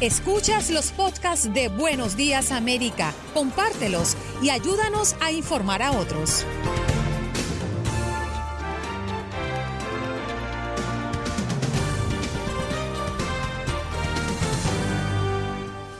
Escuchas los podcasts de Buenos Días América, compártelos y ayúdanos a informar a otros.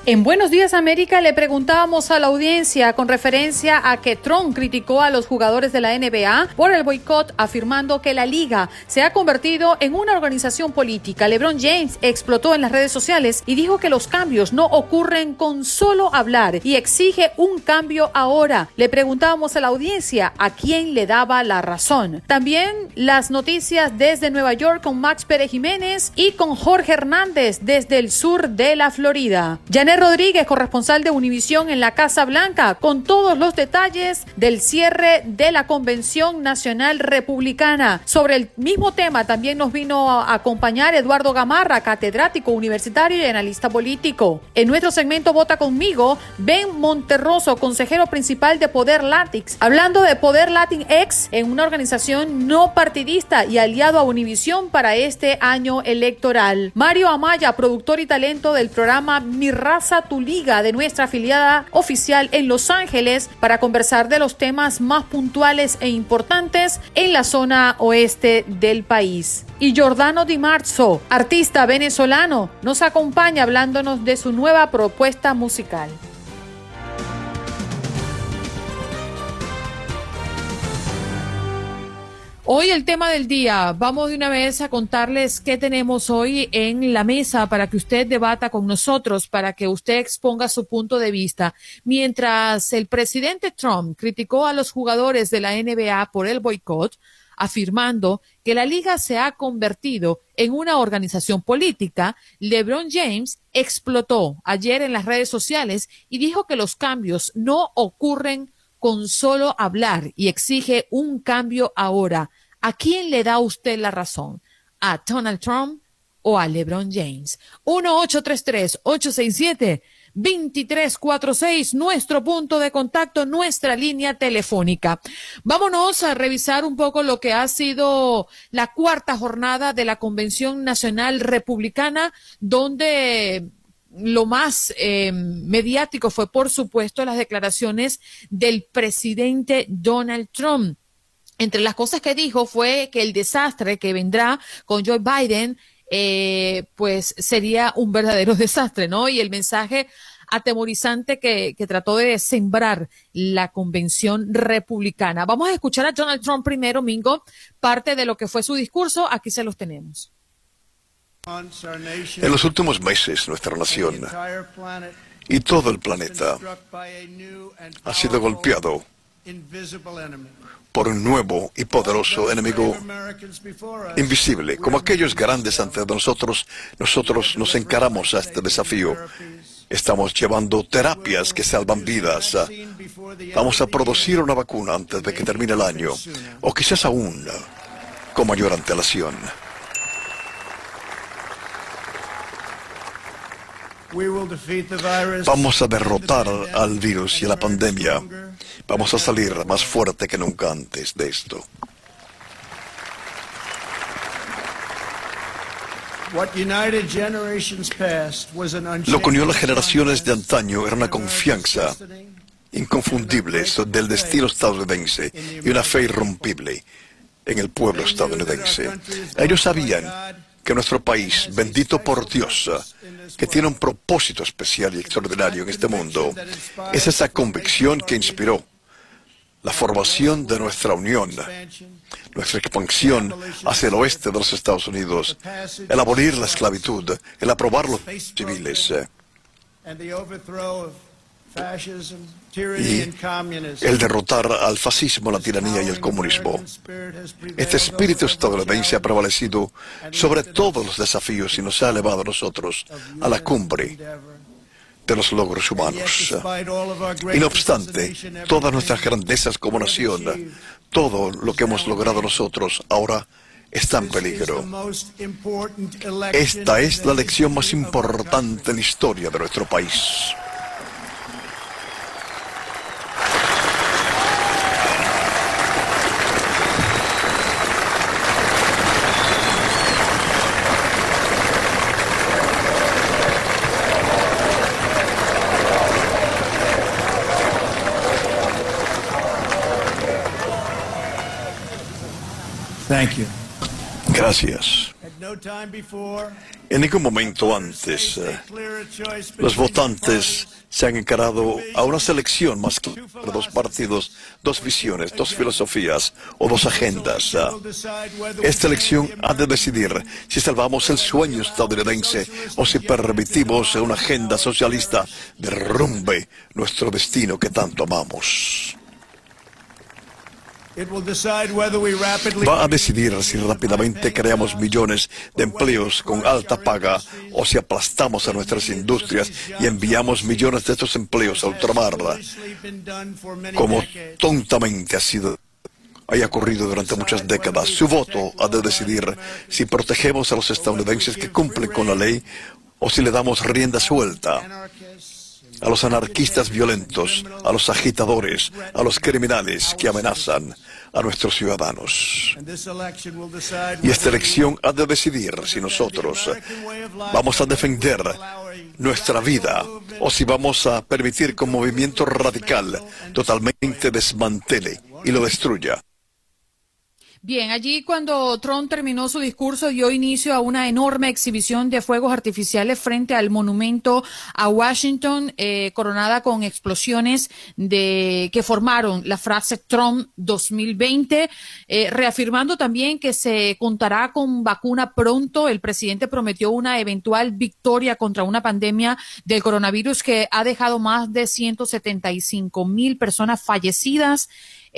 En Buenos Días América le preguntábamos a la audiencia con referencia a que Trump criticó a los jugadores de la NBA por el boicot, afirmando que la liga se ha convertido en una organización política. LeBron James explotó en las redes sociales y dijo que los cambios no ocurren con solo hablar y exige un cambio ahora. Le preguntábamos a la audiencia a quién le daba la razón. También las noticias desde Nueva York con Max Pérez Jiménez y con Jorge Hernández desde el sur de la Florida. Rodríguez, corresponsal de Univisión en la Casa Blanca, con todos los detalles del cierre de la Convención Nacional Republicana. Sobre el mismo tema también nos vino a acompañar Eduardo Gamarra, catedrático universitario y analista político. En nuestro segmento Vota conmigo, Ben Monterroso, consejero principal de Poder Latix, hablando de Poder Latin X en una organización no partidista y aliado a Univisión para este año electoral. Mario Amaya, productor y talento del programa Mi Raza tu liga de nuestra afiliada oficial en Los Ángeles para conversar de los temas más puntuales e importantes en la zona oeste del país. Y Giordano Di Marzo, artista venezolano, nos acompaña hablándonos de su nueva propuesta musical. Hoy el tema del día, vamos de una vez a contarles qué tenemos hoy en la mesa para que usted debata con nosotros, para que usted exponga su punto de vista. Mientras el presidente Trump criticó a los jugadores de la NBA por el boicot, afirmando que la liga se ha convertido en una organización política, LeBron James explotó ayer en las redes sociales y dijo que los cambios no ocurren con solo hablar y exige un cambio ahora. ¿A quién le da usted la razón? ¿A Donald Trump o a LeBron James? 1-833-867-2346, nuestro punto de contacto, nuestra línea telefónica. Vámonos a revisar un poco lo que ha sido la cuarta jornada de la Convención Nacional Republicana, donde lo más eh, mediático fue, por supuesto, las declaraciones del presidente Donald Trump. Entre las cosas que dijo fue que el desastre que vendrá con Joe Biden, eh, pues sería un verdadero desastre, ¿no? Y el mensaje atemorizante que, que, trató de sembrar la convención republicana. Vamos a escuchar a Donald Trump primero, Mingo, parte de lo que fue su discurso. Aquí se los tenemos. En los últimos meses, nuestra nación y todo el planeta ha sido golpeado por un nuevo y poderoso enemigo invisible. Como aquellos grandes antes de nosotros, nosotros nos encaramos a este desafío. Estamos llevando terapias que salvan vidas. Vamos a producir una vacuna antes de que termine el año, o quizás aún con mayor antelación. Vamos a derrotar al virus y a la pandemia. Vamos a salir más fuerte que nunca antes de esto. Lo que unió a las generaciones de antaño era una confianza inconfundible del destino estadounidense y una fe irrompible en el pueblo estadounidense. Ellos sabían que nuestro país, bendito por Dios, que tiene un propósito especial y extraordinario en este mundo, es esa convicción que inspiró la formación de nuestra unión, nuestra expansión hacia el oeste de los Estados Unidos, el abolir la esclavitud, el aprobar los civiles y el derrotar al fascismo, la tiranía y el comunismo. Este espíritu estadounidense ha prevalecido sobre todos los desafíos y nos ha elevado a nosotros a la cumbre de los logros humanos. Y no obstante, todas nuestras grandezas como nación, todo lo que hemos logrado nosotros ahora está en peligro. Esta es la lección más importante en la historia de nuestro país. Gracias. En ningún momento antes, eh, los votantes se han encarado a una selección más que dos partidos, dos visiones, dos filosofías o dos agendas. Eh. Esta elección ha de decidir si salvamos el sueño estadounidense o si permitimos una agenda socialista derrumbe nuestro destino que tanto amamos. Va a decidir si rápidamente creamos millones de empleos con alta paga o si aplastamos a nuestras industrias y enviamos millones de estos empleos a ultramar, como tontamente ha sido haya ocurrido durante muchas décadas. Su voto ha de decidir si protegemos a los estadounidenses que cumplen con la ley o si le damos rienda suelta a los anarquistas violentos, a los agitadores, a los criminales que amenazan a nuestros ciudadanos. Y esta elección ha de decidir si nosotros vamos a defender nuestra vida o si vamos a permitir que un movimiento radical totalmente desmantele y lo destruya. Bien, allí cuando Trump terminó su discurso dio inicio a una enorme exhibición de fuegos artificiales frente al monumento a Washington, eh, coronada con explosiones de que formaron la frase Trump 2020, eh, reafirmando también que se contará con vacuna pronto. El presidente prometió una eventual victoria contra una pandemia del coronavirus que ha dejado más de 175 mil personas fallecidas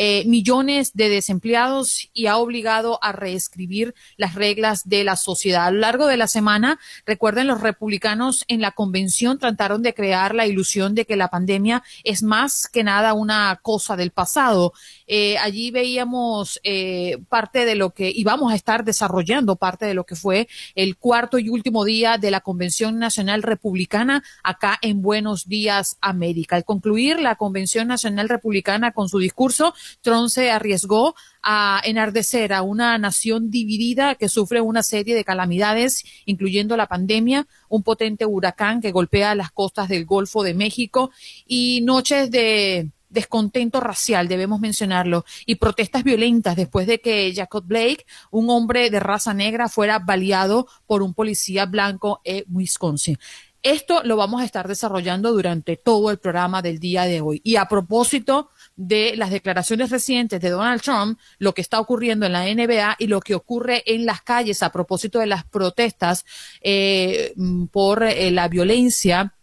eh, millones de desempleados y ha obligado a reescribir las reglas de la sociedad. A lo largo de la semana, recuerden, los republicanos en la convención trataron de crear la ilusión de que la pandemia es más que nada una cosa del pasado. Eh, allí veíamos eh, parte de lo que íbamos a estar desarrollando, parte de lo que fue el cuarto y último día de la Convención Nacional Republicana acá en Buenos Días, América. Al concluir la Convención Nacional Republicana con su discurso, Trump se arriesgó a enardecer a una nación dividida que sufre una serie de calamidades, incluyendo la pandemia, un potente huracán que golpea las costas del Golfo de México y noches de descontento racial, debemos mencionarlo, y protestas violentas después de que Jacob Blake, un hombre de raza negra, fuera baleado por un policía blanco en Wisconsin. Esto lo vamos a estar desarrollando durante todo el programa del día de hoy. Y a propósito de las declaraciones recientes de Donald Trump, lo que está ocurriendo en la NBA y lo que ocurre en las calles a propósito de las protestas eh, por eh, la violencia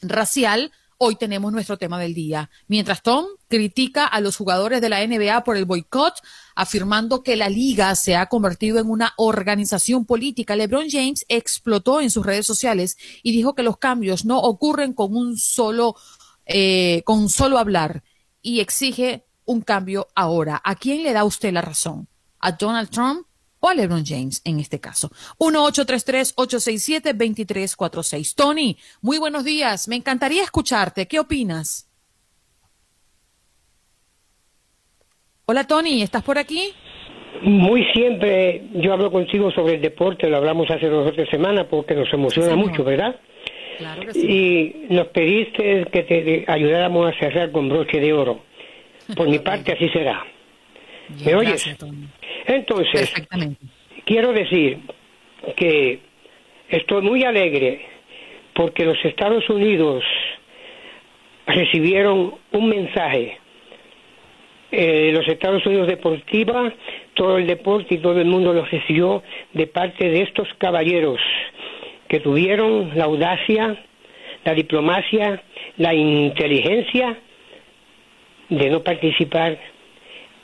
racial, hoy tenemos nuestro tema del día. Mientras Tom critica a los jugadores de la NBA por el boicot, afirmando que la liga se ha convertido en una organización política, LeBron James explotó en sus redes sociales y dijo que los cambios no ocurren con un solo, eh, con solo hablar y exige un cambio ahora. ¿A quién le da usted la razón? ¿A Donald Trump o a LeBron James en este caso? 1-833-867-2346. Tony, muy buenos días. Me encantaría escucharte. ¿Qué opinas? Hola Tony, ¿estás por aquí? Muy siempre yo hablo contigo sobre el deporte, lo hablamos hace dos o tres semanas porque nos emociona mucho, ¿verdad? Y nos pediste que te ayudáramos a cerrar con broche de oro. Por mi parte, así será. ¿Me oyes? Entonces, quiero decir que estoy muy alegre porque los Estados Unidos recibieron un mensaje. Eh, los Estados Unidos Deportiva, todo el deporte y todo el mundo lo recibió de parte de estos caballeros que tuvieron la audacia, la diplomacia, la inteligencia de no participar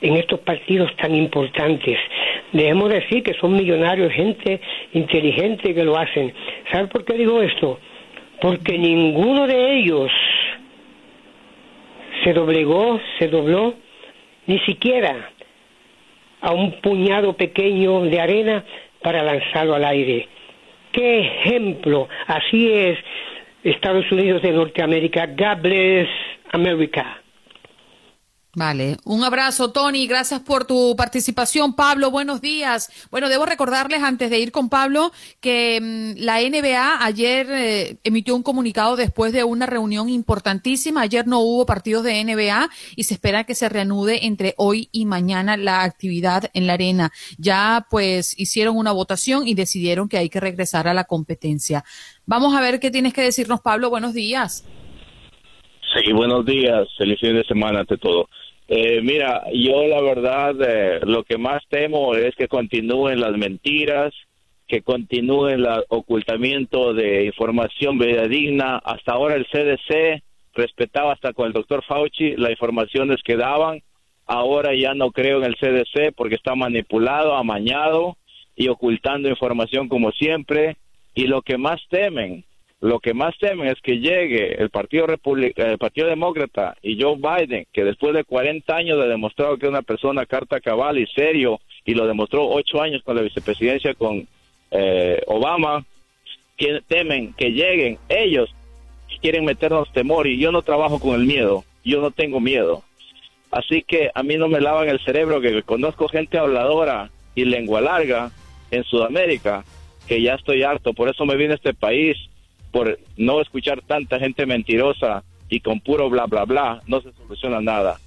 en estos partidos tan importantes. Debemos decir que son millonarios, gente inteligente que lo hacen. ¿Sabe por qué digo esto? Porque ninguno de ellos se doblegó, se dobló, ni siquiera a un puñado pequeño de arena para lanzarlo al aire. ¿Qué ejemplo? Así es Estados Unidos de Norteamérica. God bless America. Vale, un abrazo Tony, gracias por tu participación. Pablo, buenos días. Bueno, debo recordarles antes de ir con Pablo que mm, la NBA ayer eh, emitió un comunicado después de una reunión importantísima. Ayer no hubo partidos de NBA y se espera que se reanude entre hoy y mañana la actividad en la arena. Ya pues hicieron una votación y decidieron que hay que regresar a la competencia. Vamos a ver qué tienes que decirnos, Pablo. Buenos días. Sí, buenos días. Feliz fin de semana ante todo. Eh, mira, yo la verdad eh, lo que más temo es que continúen las mentiras, que continúe el ocultamiento de información digna. Hasta ahora el CDC respetaba hasta con el doctor Fauci las informaciones que daban. Ahora ya no creo en el CDC porque está manipulado, amañado y ocultando información como siempre. Y lo que más temen lo que más temen es que llegue el Partido, el Partido Demócrata y Joe Biden, que después de 40 años ha demostrado que es una persona carta cabal y serio, y lo demostró ocho años con la vicepresidencia con eh, Obama, que temen que lleguen ellos quieren meternos temor y yo no trabajo con el miedo, yo no tengo miedo. Así que a mí no me lavan el cerebro que conozco gente habladora y lengua larga en Sudamérica, que ya estoy harto, por eso me vine a este país por no escuchar tanta gente mentirosa y con puro bla, bla, bla, no se soluciona nada.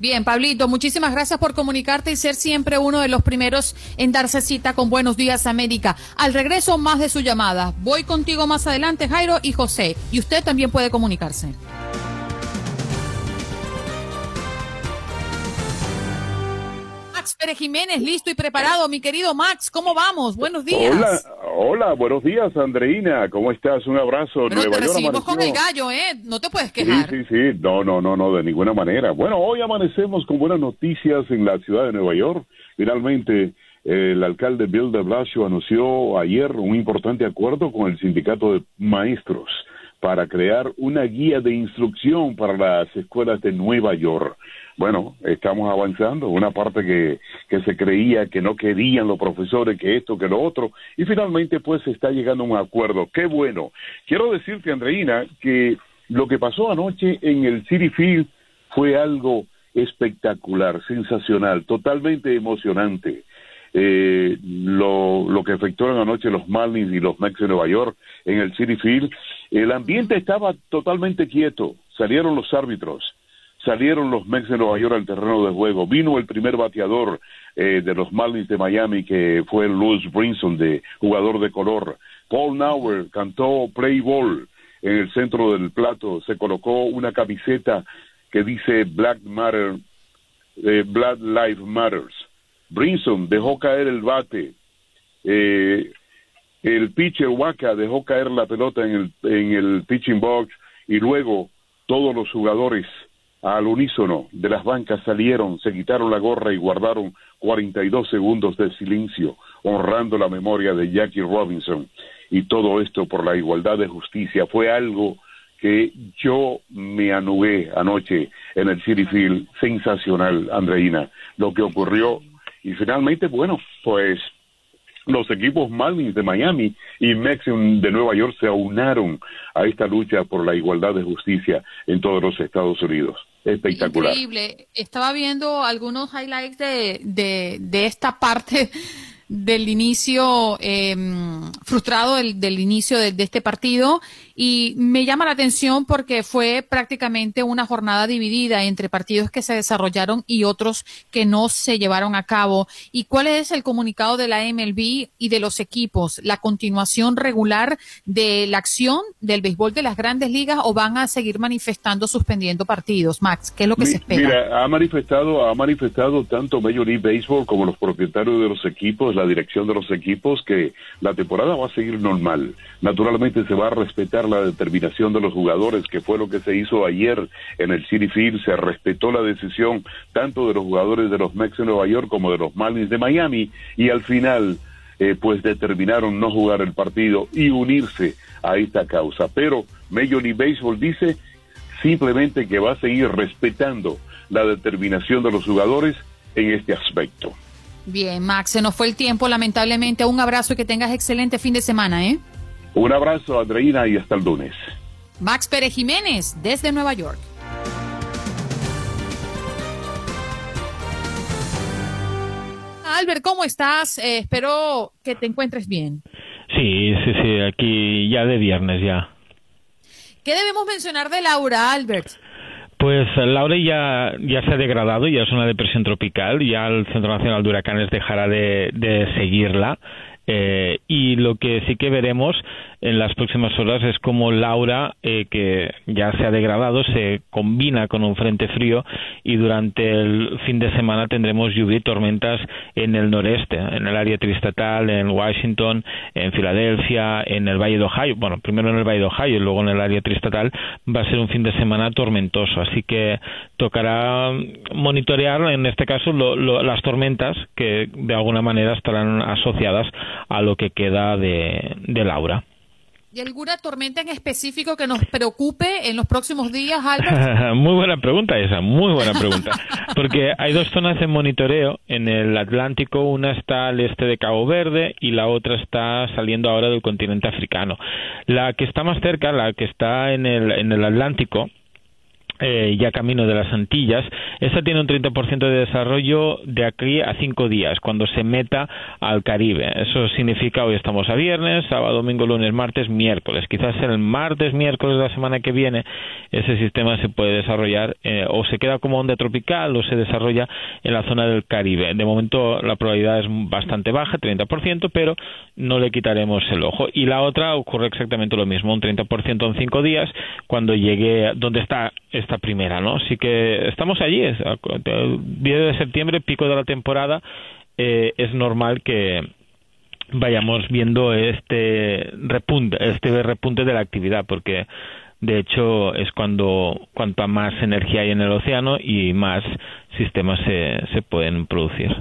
Bien, Pablito, muchísimas gracias por comunicarte y ser siempre uno de los primeros en darse cita con Buenos Días América. Al regreso, más de su llamada. Voy contigo más adelante, Jairo y José. Y usted también puede comunicarse. Max Pérez Jiménez, listo y preparado. Mi querido Max, ¿cómo vamos? Buenos días. Hola, hola, buenos días, Andreina. ¿Cómo estás? Un abrazo. Pero Nueva te recibimos con el gallo, ¿eh? No te puedes quejar. Sí, sí, sí. No, no, no, no, de ninguna manera. Bueno, hoy amanecemos con buenas noticias en la ciudad de Nueva York. Finalmente, el alcalde Bill de Blasio anunció ayer un importante acuerdo con el sindicato de maestros para crear una guía de instrucción para las escuelas de Nueva York. Bueno, estamos avanzando, una parte que, que se creía que no querían los profesores, que esto, que lo otro, y finalmente pues se está llegando a un acuerdo. Qué bueno. Quiero decirte, Andreina, que lo que pasó anoche en el City Field fue algo espectacular, sensacional, totalmente emocionante. Eh, lo, que efectuaron anoche los Marlins y los Mets de Nueva York en el City Field, el ambiente estaba totalmente quieto, salieron los árbitros, salieron los Mets de Nueva York al terreno de juego. Vino el primer bateador eh, de los Marlins de Miami, que fue Louis Brinson, de jugador de color. Paul Nauer cantó Play Ball en el centro del plato. Se colocó una camiseta que dice Black Matter, eh, Black Lives Matters. Brinson dejó caer el bate. Eh, el pitcher Waka dejó caer la pelota en el, en el pitching box y luego todos los jugadores al unísono de las bancas salieron, se quitaron la gorra y guardaron 42 segundos de silencio, honrando la memoria de Jackie Robinson. Y todo esto por la igualdad de justicia. Fue algo que yo me anugué anoche en el City Field. Sensacional, Andreina, lo que ocurrió. Y finalmente, bueno, pues los equipos Marlins de Miami y Mexican de Nueva York se aunaron a esta lucha por la igualdad de justicia en todos los Estados Unidos espectacular. Increíble. Estaba viendo algunos highlights de, de, esta parte del inicio eh, frustrado del, inicio de, este partido y me llama la atención porque fue prácticamente una jornada dividida entre partidos que se desarrollaron y otros que no se llevaron a cabo. ¿Y cuál es el comunicado de la MLB y de los equipos? ¿La continuación regular de la acción del béisbol de las grandes ligas o van a seguir manifestando suspendiendo partidos? Max, ¿qué es lo que se espera? Mira, ha manifestado, ha manifestado tanto Major League Baseball como los propietarios de los equipos, la dirección de los equipos, que la temporada va a seguir normal. Naturalmente se va a respetar la determinación de los jugadores, que fue lo que se hizo ayer en el City Field. Se respetó la decisión tanto de los jugadores de los Mets de Nueva York como de los Marlins de Miami y al final eh, pues determinaron no jugar el partido y unirse a esta causa. Pero Major League Baseball dice simplemente que va a seguir respetando la determinación de los jugadores en este aspecto. Bien, Max, se nos fue el tiempo, lamentablemente. Un abrazo y que tengas excelente fin de semana, ¿eh? Un abrazo, Andreina, y hasta el lunes. Max Pérez Jiménez, desde Nueva York. Albert, ¿cómo estás? Eh, espero que te encuentres bien. Sí, sí, sí, aquí ya de viernes ya. ¿Qué debemos mencionar de Laura, Albert? Pues Laura ya, ya se ha degradado, ya es una depresión tropical, ya el Centro Nacional de Huracanes dejará de, de seguirla eh, y lo que sí que veremos en las próximas horas es como Laura, eh, que ya se ha degradado, se combina con un frente frío y durante el fin de semana tendremos lluvia y tormentas en el noreste, en el área triestatal, en Washington, en Filadelfia, en el Valle de Ohio. Bueno, primero en el Valle de Ohio y luego en el área triestatal va a ser un fin de semana tormentoso. Así que tocará monitorear, en este caso, las tormentas que de alguna manera estarán asociadas a lo que queda de Laura. ¿Y alguna tormenta en específico que nos preocupe en los próximos días, Albert? muy buena pregunta esa, muy buena pregunta. Porque hay dos zonas de monitoreo en el Atlántico, una está al este de Cabo Verde y la otra está saliendo ahora del continente africano. La que está más cerca, la que está en el, en el Atlántico, eh, ya camino de las Antillas, esta tiene un 30% de desarrollo de aquí a cinco días, cuando se meta al Caribe. Eso significa hoy estamos a viernes, sábado, domingo, lunes, martes, miércoles. Quizás el martes, miércoles de la semana que viene ese sistema se puede desarrollar eh, o se queda como onda tropical o se desarrolla en la zona del Caribe. De momento la probabilidad es bastante baja, 30%, pero no le quitaremos el ojo. Y la otra ocurre exactamente lo mismo, un 30% en cinco días, cuando llegue donde está esta primera, ¿no? Así que estamos allí, es, 10 de septiembre, pico de la temporada, eh, es normal que vayamos viendo este repunte, este repunte de la actividad, porque de hecho es cuando cuanta más energía hay en el océano y más sistemas se, se pueden producir.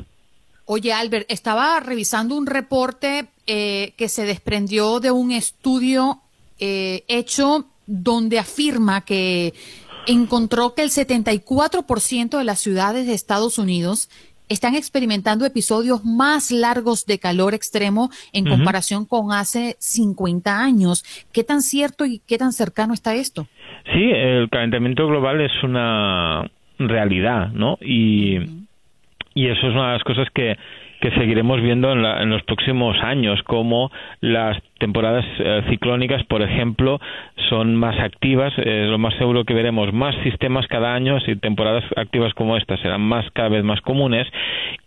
Oye, Albert, estaba revisando un reporte eh, que se desprendió de un estudio eh, hecho donde afirma que encontró que el 74% de las ciudades de Estados Unidos están experimentando episodios más largos de calor extremo en comparación con hace 50 años. ¿Qué tan cierto y qué tan cercano está esto? Sí, el calentamiento global es una realidad, ¿no? Y, y eso es una de las cosas que que seguiremos viendo en, los próximos años, como las temporadas eh, ciclónicas, por ejemplo, son más activas. Eh, lo más seguro que veremos más sistemas cada año y temporadas activas como estas serán más cada vez más comunes.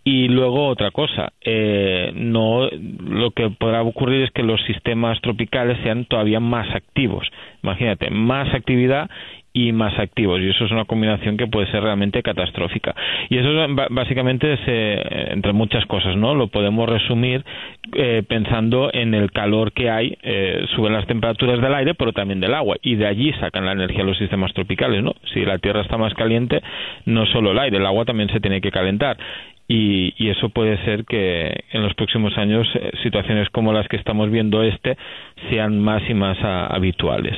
Y luego otra cosa, eh, no lo que podrá ocurrir es que los sistemas tropicales sean todavía más activos. Imagínate, más actividad y más activos. Y eso es una combinación que puede ser realmente catastrófica. Y eso básicamente entre muchas cosas no lo podemos resumir eh, pensando en el calor que hay eh, suben las temperaturas del aire pero también del agua y de allí sacan la energía los sistemas tropicales no si la tierra está más caliente no solo el aire el agua también se tiene que calentar. Y, eso puede ser que en los próximos años eh, situaciones como las que estamos viendo este sean más y más habituales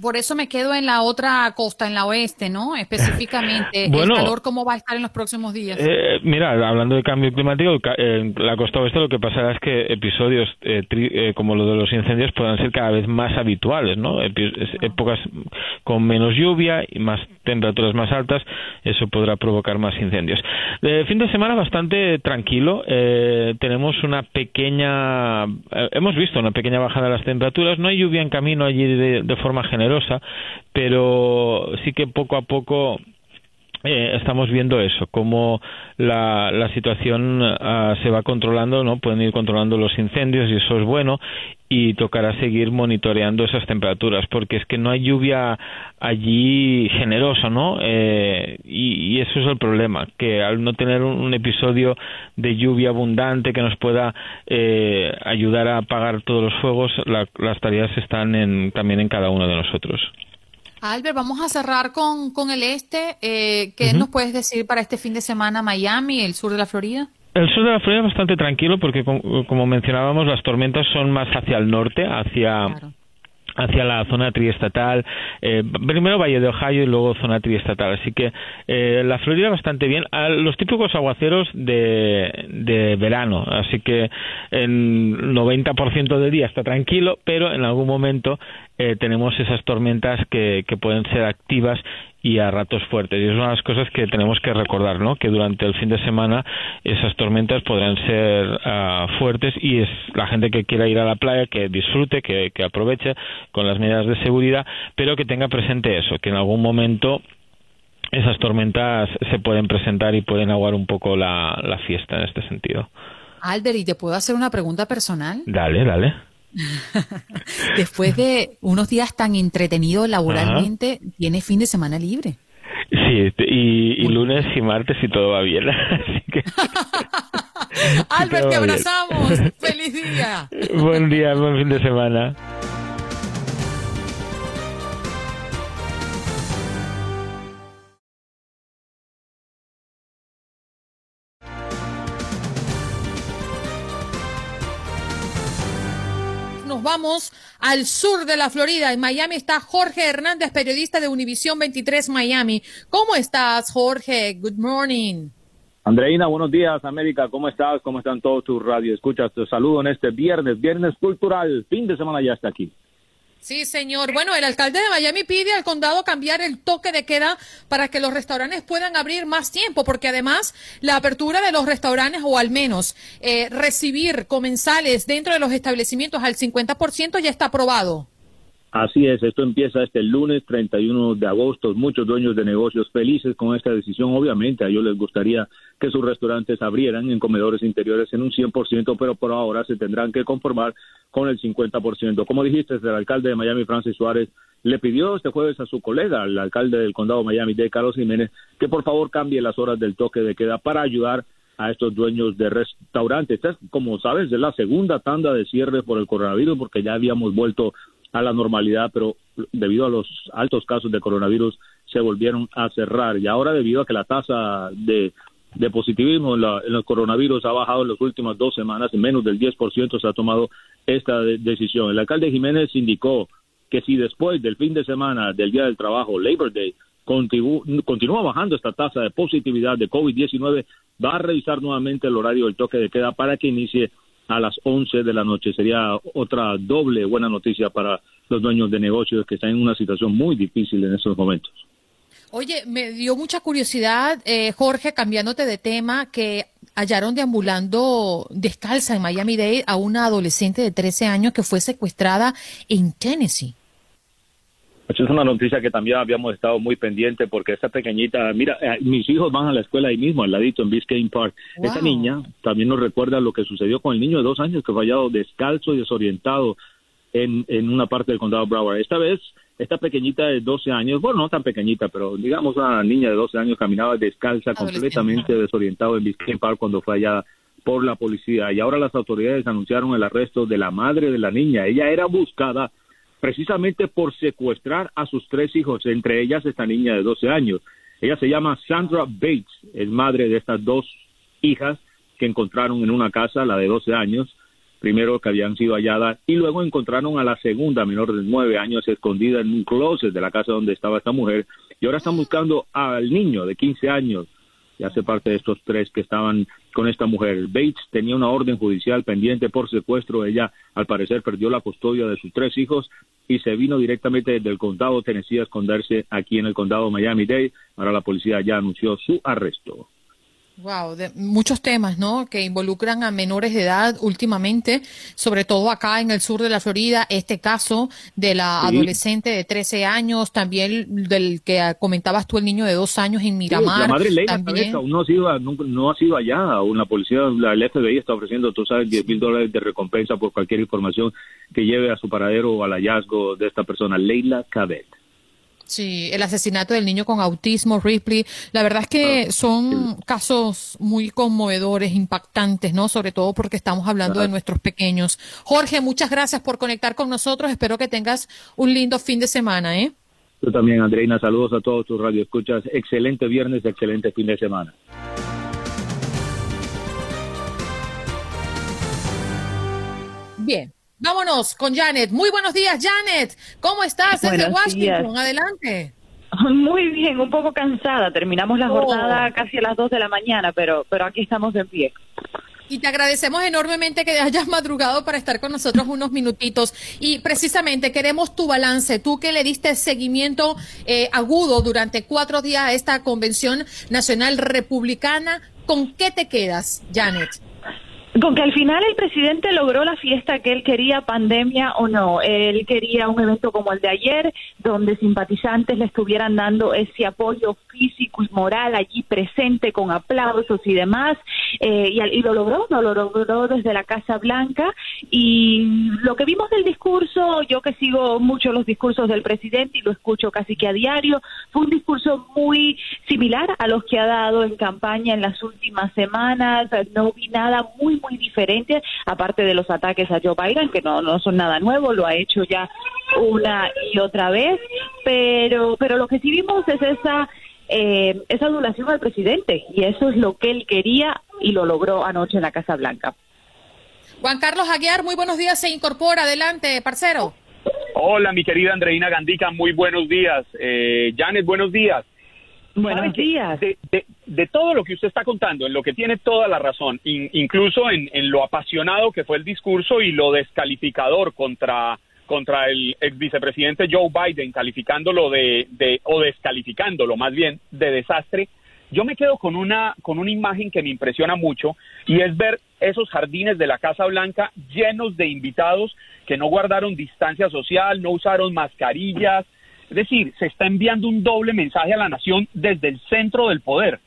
por eso me quedo en la otra costa, en la oeste, ¿no? Específicamente, el calor, ¿cómo va a estar en los próximos días? Eh, mira, hablando de cambio climático, en la costa oeste lo que pasará es que episodios eh, eh, como lo de los incendios puedan ser cada vez más habituales, ¿no? épocas con menos lluvia y más temperaturas más altas, eso podrá provocar más incendios. Fin de semana bastante tranquilo, tenemos una pequeña, hemos visto una pequeña bajada de las temperaturas, no hay lluvia en camino allí de forma general, pero sí que poco a poco eh, estamos viendo eso, cómo la, la situación ah, se va controlando, ¿no? Pueden ir controlando los incendios y eso es bueno y tocará seguir monitoreando esas temperaturas porque es que no hay lluvia allí generosa, ¿no? Eh, y, eso es el problema, que al no tener un, episodio de lluvia abundante que nos pueda eh, ayudar a apagar todos los fuegos, las tareas están en, también en cada uno de nosotros. Albert, vamos a cerrar con, con el este. Eh, ¿Qué nos puedes decir para este fin de semana Miami, el sur de la Florida? El sur de la Florida es bastante tranquilo porque, como mencionábamos, las tormentas son más hacia el norte, hacia hacia la zona triestatal, eh, primero Valle de Ohio y luego zona triestatal. Así que eh, la Florida bastante bien. A los típicos aguaceros de, de verano, así que en 90% del día está tranquilo, pero en algún momento eh, tenemos esas tormentas que, que pueden ser activas y a ratos fuertes. Y es una de las cosas que tenemos que recordar, ¿no? Que durante el fin de semana esas tormentas podrán ser ah, fuertes y es la gente que quiera ir a la playa que disfrute, que, que aproveche con las medidas de seguridad, pero que tenga presente eso, que en algún momento esas tormentas se pueden presentar y pueden aguar un poco la, la fiesta en este sentido. Alder, ¿y te puedo hacer una pregunta personal? Dale, dale. Después de unos días tan entretenidos laboralmente, tiene fin de semana libre. Sí, y, lunes y martes y todo va bien. Así que... Albert, te abrazamos. ¡Feliz día! Buen día, buen fin de semana. Vamos al sur de la Florida. En Miami está Jorge Hernández, periodista de Univisión 23 Miami. ¿Cómo estás, Jorge? Good morning. Andreina, buenos días, América. ¿Cómo estás? ¿Cómo están todos tus radio? Escuchas, te saludo en este viernes, viernes cultural. Fin de semana ya está aquí. Sí, señor. Bueno, el alcalde de Miami pide al condado cambiar el toque de queda para que los restaurantes puedan abrir más tiempo, porque además la apertura de los restaurantes o al menos eh, recibir comensales dentro de los establecimientos al 50% ya está aprobado. Así es, esto empieza este lunes 31 de agosto. Muchos dueños de negocios felices con esta decisión. Obviamente a ellos les gustaría que sus restaurantes abrieran en comedores interiores en un 100%, pero por ahora se tendrán que conformar con el 50%. Como dijiste, el alcalde de Miami, Francis Suárez, le pidió este jueves a su colega, el alcalde del condado de Miami, de Carlos Jiménez, que por favor cambie las horas del toque de queda para ayudar a estos dueños de restaurantes. como sabes, es la segunda tanda de cierre por el coronavirus, porque ya habíamos vuelto a la normalidad, pero debido a los altos casos de coronavirus se volvieron a cerrar. Y ahora debido a que la tasa de, de positivismo en, la, el coronavirus ha bajado en las últimas dos semanas, en menos del 10% se ha tomado esta decisión. El alcalde Jiménez indicó que si después del fin de semana del Día del Trabajo, Labor Day, continúa bajando esta tasa de positividad de COVID-19, va a revisar nuevamente el horario del toque de queda para que inicie a las 11 de la noche. Sería otra doble buena noticia para los dueños de negocios que están en una situación muy difícil en estos momentos. Oye, me dio mucha curiosidad, eh, Jorge, cambiándote de tema, que hallaron deambulando descalza en Miami-Dade a una adolescente de 13 años que fue secuestrada en Tennessee. Eso es una noticia que también habíamos estado muy pendiente porque esta pequeñita, mira, eh, mis hijos van a la escuela ahí mismo, al ladito en Biscayne Park. Esta niña también nos recuerda lo que sucedió con el niño de dos años que fue hallado descalzo y desorientado en, en una parte del condado Broward. Esta vez, esta pequeñita de 12 años, bueno, no tan pequeñita, pero digamos una niña de 12 años caminaba descalza, completamente desorientado en Biscayne Park cuando fue hallada por la policía. Y ahora las autoridades anunciaron el arresto de la madre de la niña. Ella era buscada precisamente por secuestrar a sus tres hijos, entre ellas esta niña de 12 años. Ella se llama Sandra Bates, es madre de estas dos hijas que encontraron en una casa, la de 12 años, primero que habían sido halladas, y luego encontraron a la segunda, menor de 9 años, escondida en un closet de la casa donde estaba esta mujer, y ahora están buscando al niño de 15 años, y hace parte de estos tres que estaban con esta mujer. Bates tenía una orden judicial pendiente por secuestro. Ella, al parecer, perdió la custodia de sus tres hijos y se vino directamente del condado Tennessee a esconderse aquí en el condado Miami-Dade. Ahora la policía ya anunció su arresto. Wow, de muchos temas, ¿no? Que involucran a menores de edad últimamente, sobre todo acá en el sur de la Florida, este caso de la adolescente de 13 años, también del que comentabas tú, el niño de dos años en Miramar. la madre Leila también... no ha sido, no, ha sido allá, aún la policía, la FBI está ofreciendo, tú sabes, 10 mil dólares de recompensa por cualquier información que lleve a su paradero o al hallazgo de esta persona, Leila Cabet. Sí, el asesinato del niño con autismo, Ripley. La verdad es que ah, son casos muy conmovedores, impactantes, ¿no? Sobre todo porque estamos hablando de nuestros pequeños. Jorge, muchas gracias por conectar con nosotros. Espero que tengas un lindo fin de semana, ¿eh? Tú también, Andreina. Saludos a todos tus radioescuchas. Excelente viernes, excelente fin de semana. Bien. Vámonos con Janet. Muy buenos días, Janet. ¿Cómo estás desde Washington? Adelante. Muy bien, un poco cansada. Terminamos la jornada oh. casi a las 2 de la mañana, pero, pero aquí estamos de pie. y te agradecemos enormemente que hayas madrugado para estar con nosotros unos minutitos. Y precisamente queremos tu balance, tú que le diste seguimiento eh, agudo durante cuatro días a esta Convención Nacional Republicana, ¿con qué te quedas, Janet? Con que al final el presidente logró la fiesta que él quería, pandemia o no. Él quería un evento como el de ayer, donde simpatizantes le estuvieran dando ese apoyo físico y moral allí presente con aplausos y demás. Eh, y, lo logró, lo logró desde la Casa Blanca. Y lo que vimos del discurso, yo que sigo mucho los discursos del presidente y lo escucho casi que a diario, fue un discurso muy similar a los que ha dado en campaña en las últimas semanas. No vi nada muy muy diferentes, aparte de los ataques a Joe Biden, que no, no son nada nuevo, lo ha hecho ya una y otra vez, pero, pero lo que sí vimos es esa, eh, esa adulación al presidente, y eso es lo que él quería y lo logró anoche en la Casa Blanca. Juan Carlos Aguiar, muy buenos días, se incorpora, adelante, parcero. Hola, mi querida Andreina Gandica, muy buenos días. Eh, Janet, buenos días. Buenos días. De, todo lo que usted está contando, en lo que tiene toda la razón, incluso en, lo apasionado que fue el discurso y lo descalificador contra, contra el ex vicepresidente Joe Biden, calificándolo de, de, o descalificándolo más bien de desastre, yo me quedo con una, con una imagen que me impresiona mucho y es ver esos jardines de la Casa Blanca llenos de invitados que no guardaron distancia social, no usaron mascarillas, es decir, se está enviando un doble mensaje a la nación desde el centro del poder.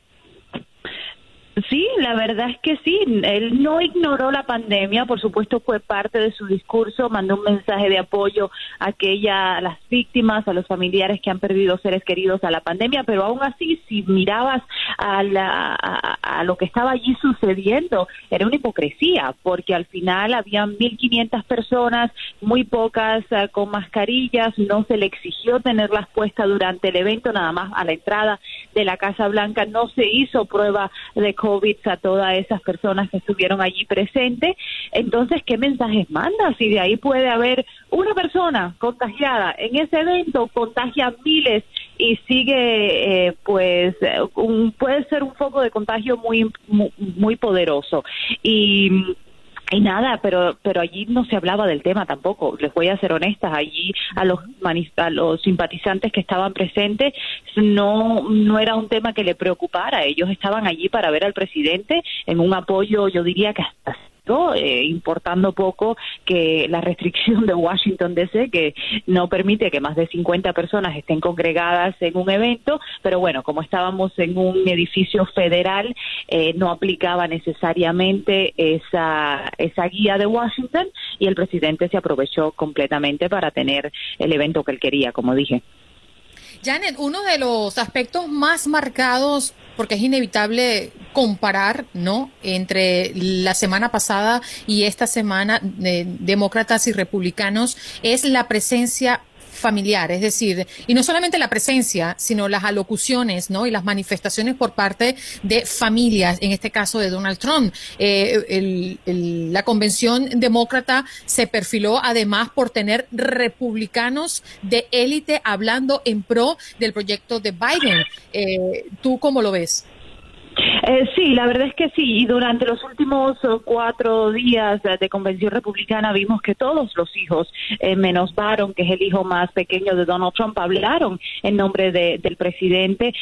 Sí, la verdad es que sí. Él no ignoró la pandemia, por supuesto fue parte de su discurso, mandó un mensaje de apoyo a aquella, a las víctimas, a los familiares que han perdido seres queridos a la pandemia, pero aún así, si mirabas a, la, lo que estaba allí sucediendo, era una hipocresía, porque al final habían 1.500 personas, muy pocas eh, con mascarillas, no se le exigió tenerlas puestas durante el evento, nada más a la entrada de la Casa Blanca no se hizo prueba de COVID a todas esas personas que estuvieron allí presentes. Entonces, ¿qué mensajes manda? Si de ahí puede haber una persona contagiada en ese evento, contagia miles y sigue, eh, pues, un, puede ser un foco de contagio muy, muy poderoso. Y y nada, pero pero allí no se hablaba del tema tampoco. Les voy a ser honestas, allí a los a los simpatizantes que estaban presentes no no era un tema que le preocupara. Ellos estaban allí para ver al presidente en un apoyo, yo diría que hasta eh, importando poco que la restricción de Washington DC, que no permite que más de 50 personas estén congregadas en un evento, pero bueno, como estábamos en un edificio federal, eh, no aplicaba necesariamente esa, esa guía de Washington y el presidente se aprovechó completamente para tener el evento que él quería, como dije. Janet, uno de los aspectos más marcados porque es inevitable comparar, ¿no? Entre la semana pasada y esta semana, de demócratas y republicanos, es la presencia familiar, es decir, y no solamente la presencia, sino las alocuciones, ¿no? Y las manifestaciones por parte de familias, en este caso de Donald Trump. Eh, la convención demócrata se perfiló además por tener republicanos de élite hablando en pro del proyecto de Biden. Eh, ¿Tú cómo lo ves? Eh, sí, la verdad es que sí. Y durante los últimos eh, cuatro días de convención republicana vimos que todos los hijos, eh, menos Barron, que es el hijo más pequeño de Donald Trump, hablaron en nombre del presidente.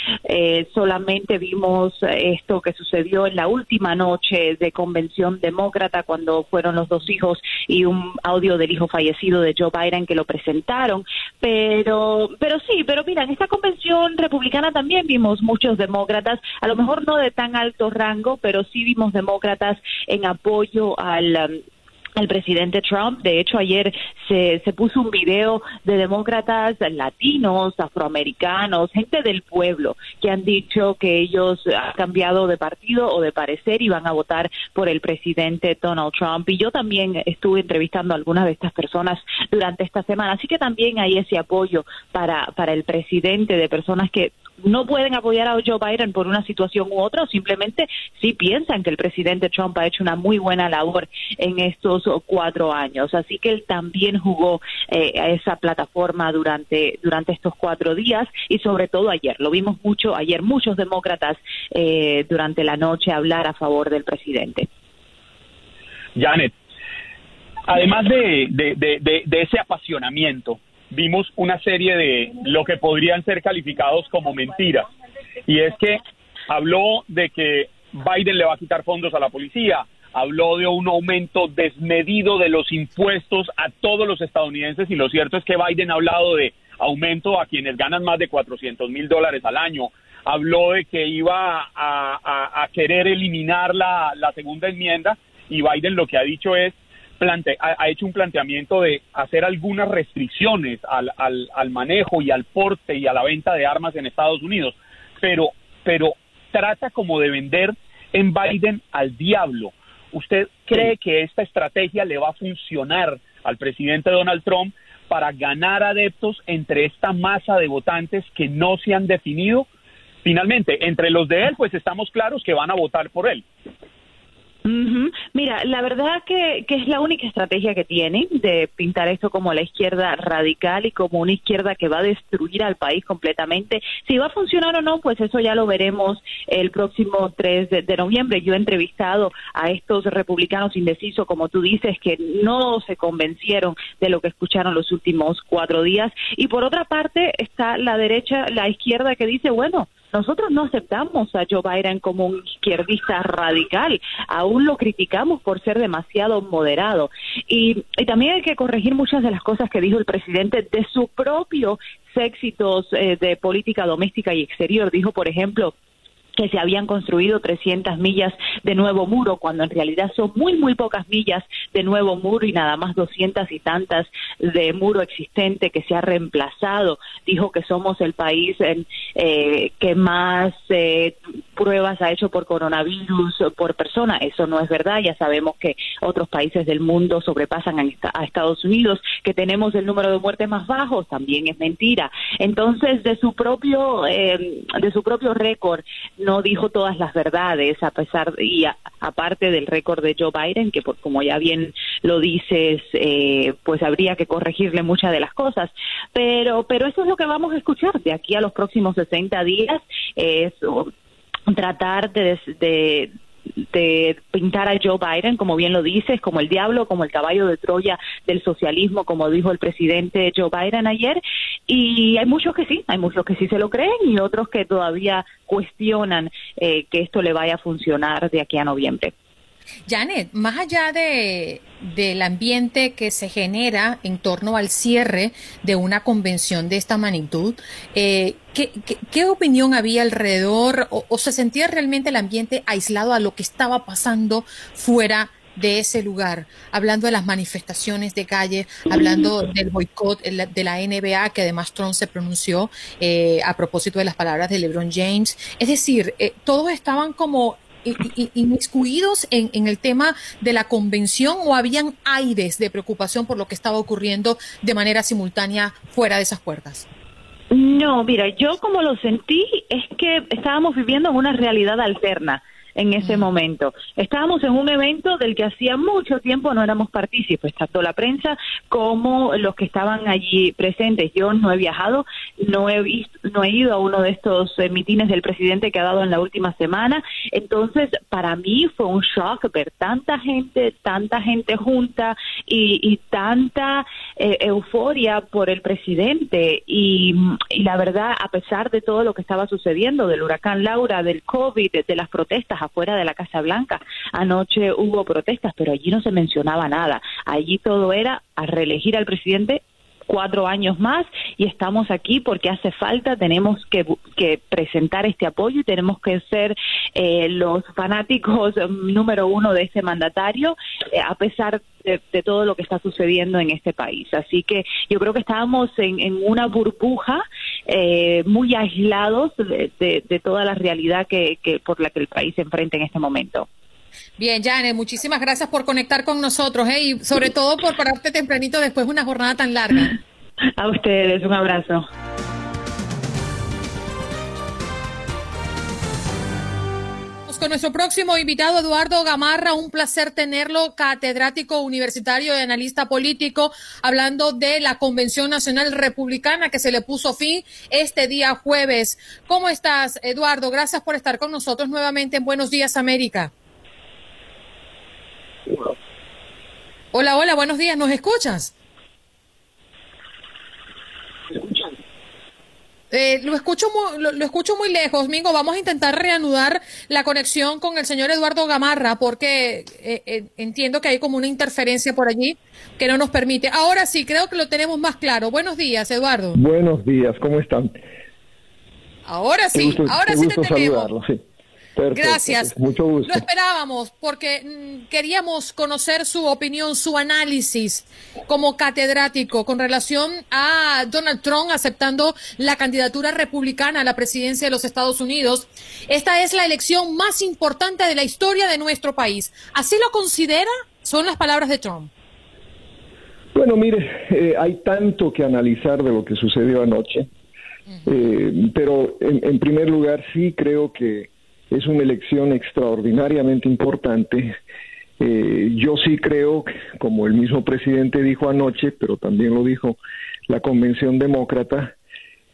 solamente vimos esto que sucedió en la última noche de convención demócrata cuando fueron los dos hijos y un audio del hijo fallecido de Joe Biden que lo presentaron. Pero, pero sí, pero mira, en esta convención republicana también vimos muchos demócratas, a lo mejor no de tan alto rango, pero sí vimos demócratas en apoyo al um, al presidente Trump. De hecho, ayer se, se puso un video de demócratas latinos, afroamericanos, gente del pueblo, que han dicho que ellos han cambiado de partido o de parecer y van a votar por el presidente Donald Trump. Y yo también estuve entrevistando a algunas de estas personas durante esta semana. Así que también hay ese apoyo para, para el presidente de personas que no pueden apoyar a Joe Biden por una situación u otra, o simplemente sí piensan que el presidente Trump ha hecho una muy buena labor en estos cuatro años. Así que él también jugó eh, a esa plataforma durante, durante estos cuatro días y sobre todo ayer. Lo vimos mucho ayer, muchos demócratas eh, durante la noche hablar a favor del presidente. Janet, además de, de, ese apasionamiento, vimos una serie de lo que podrían ser calificados como mentiras. Y es que habló de que Biden le va a quitar fondos a la policía, habló de un aumento desmedido de los impuestos a todos los estadounidenses y lo cierto es que Biden ha hablado de aumento a quienes ganan más de 400 mil dólares al año, habló de que iba a, querer eliminar la, segunda enmienda y Biden lo que ha dicho es ha, hecho un planteamiento de hacer algunas restricciones al, al, al, manejo y al porte y a la venta de armas en Estados Unidos, pero, pero trata como de vender en Biden al diablo. ¿Usted cree que esta estrategia le va a funcionar al presidente Donald Trump para ganar adeptos entre esta masa de votantes que no se han definido? Finalmente, entre los de él, pues estamos claros que van a votar por él. Mira, la verdad que, que, es la única estrategia que tiene de pintar esto como la izquierda radical y como una izquierda que va a destruir al país completamente. Si va a funcionar o no, pues eso ya lo veremos el próximo 3 de, noviembre. Yo he entrevistado a estos republicanos indecisos, como tú dices, que no se convencieron de lo que escucharon los últimos cuatro días. Y por otra parte está la derecha, la izquierda que dice, bueno, nosotros no aceptamos a Joe Biden como un izquierdista radical, aún lo criticamos por ser demasiado moderado. Y, también hay que corregir muchas de las cosas que dijo el presidente de su propio éxitos eh, de política doméstica y exterior. Dijo, por ejemplo, que se habían construido 300 millas de nuevo muro, cuando en realidad son muy, muy pocas millas de nuevo muro y nada más 200 y tantas de muro existente que se ha reemplazado. Dijo que somos el país en, eh, que más eh, pruebas ha hecho por coronavirus por persona. Eso no es verdad. Ya sabemos que otros países del mundo sobrepasan a Estados Unidos, que tenemos el número de muertes más bajos, también es mentira. Entonces, de su propio, eh, de su propio récord, no dijo todas las verdades, a pesar y aparte del récord de Joe Biden, que como ya bien lo dices, eh, pues habría que corregirle muchas de las cosas. Pero, pero eso es lo que vamos a escuchar de aquí a los próximos 60 días, es tratar de, de, de pintar a Joe Biden, como bien lo dices, como el diablo, como el caballo de Troya del socialismo, como dijo el presidente Joe Biden ayer. Y hay muchos que sí, hay muchos que sí se lo creen y otros que todavía cuestionan eh, que esto le vaya a funcionar de aquí a noviembre. Janet, más allá de, del ambiente que se genera en torno al cierre de una convención de esta magnitud, eh, ¿qué, opinión había alrededor o, se sentía realmente el ambiente aislado a lo que estaba pasando fuera de ese lugar, hablando de las manifestaciones de calle, hablando del boicot de la NBA, que además Trump se pronunció eh, a propósito de las palabras de LeBron James. Es decir, eh, todos estaban como inmiscuidos en, en el tema de la convención o habían aires de preocupación por lo que estaba ocurriendo de manera simultánea fuera de esas puertas? No, mira, yo como lo sentí es que estábamos viviendo en una realidad alterna en ese momento. Estábamos en un evento del que hacía mucho tiempo no éramos partícipes, tanto la prensa como los que estaban allí presentes. Yo no he viajado, no he visto, no he ido a uno de estos eh, mitines del presidente que ha dado en la última semana. Entonces, para mí fue un shock ver tanta gente, tanta gente junta y, tanta eh, euforia por el presidente. Y, y la verdad, a pesar de todo lo que estaba sucediendo, del huracán Laura, del COVID, de las protestas, afuera de la Casa Blanca. Anoche hubo protestas, pero allí no se mencionaba nada. Allí todo era a reelegir al presidente cuatro años más y estamos aquí porque hace falta, tenemos que, presentar este apoyo y tenemos que ser eh, los fanáticos número uno de este mandatario, eh, a pesar de, todo lo que está sucediendo en este país. Así que yo creo que estábamos en, una burbuja eh, muy aislados de, toda la realidad que, que por la que el país se enfrenta en este momento. Bien, Janet, muchísimas gracias por conectar con nosotros ¿eh? y sobre todo por pararte tempranito después de una jornada tan larga. A ustedes, un abrazo. Con nuestro próximo invitado, Eduardo Gamarra, un placer tenerlo, catedrático universitario y analista político, hablando de la Convención Nacional Republicana que se le puso fin este día jueves. ¿Cómo estás, Eduardo? Gracias por estar con nosotros nuevamente en Buenos Días, América. Hola, hola, buenos días, ¿nos escuchas? Eh, lo, escucho muy, lo, escucho muy lejos, Mingo. Vamos a intentar reanudar la conexión con el señor Eduardo Gamarra porque eh, eh, entiendo que hay como una interferencia por allí que no nos permite. Ahora sí, creo que lo tenemos más claro. Buenos días, Eduardo. Buenos días, ¿cómo están? Ahora sí, ahora sí te tenemos. Sí. Gracias. Mucho gusto. Lo esperábamos porque mm, queríamos conocer su opinión, su análisis como catedrático con relación a Donald Trump aceptando la candidatura republicana a la presidencia de los Estados Unidos. Esta es la elección más importante de la historia de nuestro país. ¿Así lo considera? Son las palabras de Trump. Bueno, mire, eh, hay tanto que analizar de lo que sucedió anoche, eh, pero en primer lugar sí creo que es una elección extraordinariamente importante. Eh, yo sí creo, como el mismo presidente dijo anoche, pero también lo dijo la Convención Demócrata,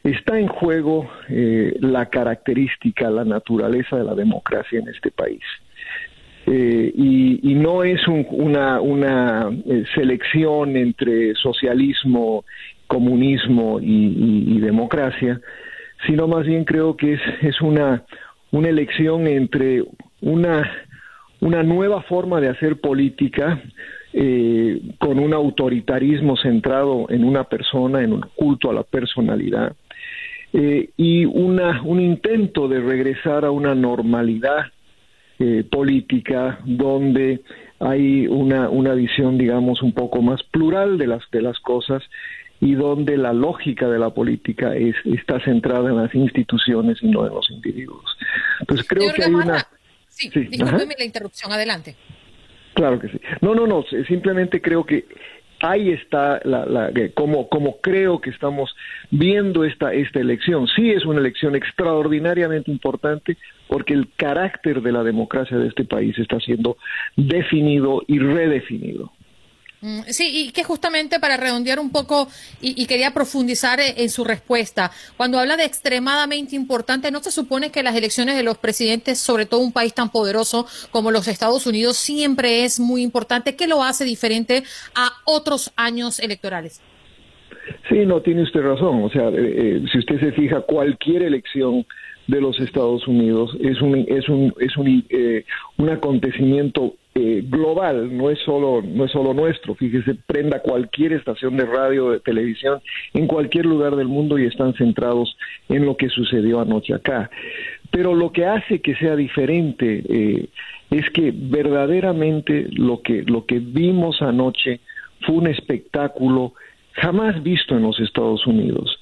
está en juego eh, la característica, la naturaleza de la democracia en este país. Eh, y, no es una, una selección entre socialismo, comunismo y, democracia, sino más bien creo que es una, una elección entre una, una nueva forma de hacer política eh, con un autoritarismo centrado en una persona, en un culto a la personalidad, eh, y una, un intento de regresar a una normalidad eh, política donde hay una, una visión, digamos, un poco más plural de las, de las cosas y donde la lógica de la política es, está centrada en las instituciones y no en los individuos. Entonces creo que hay una... Sí, discúlpeme la interrupción, adelante. Claro que sí. No, no, no, simplemente creo que ahí está la, la como, como creo que estamos viendo esta, esta elección. Sí es una elección extraordinariamente importante porque el carácter de la democracia de este país está siendo definido y redefinido. Mm, sí, y que justamente para redondear un poco, y, quería profundizar en, su respuesta, cuando habla de extremadamente importante, ¿no se supone que las elecciones de los presidentes, sobre todo un país tan poderoso como los Estados Unidos, siempre es muy importante? ¿Qué lo hace diferente a otros años electorales? Sí, no, tiene usted razón. O sea, eh, eh, si usted se fija, cualquier elección de los Estados Unidos es un, es un, es un, eh, un acontecimiento eh, global, no es solo no es solo nuestro. Fíjese, prenda cualquier estación de radio, de televisión, en cualquier lugar del mundo y están centrados en lo que sucedió anoche acá. Pero lo que hace que sea diferente eh, es que verdaderamente lo que lo que vimos anoche fue un espectáculo jamás visto en los Estados Unidos,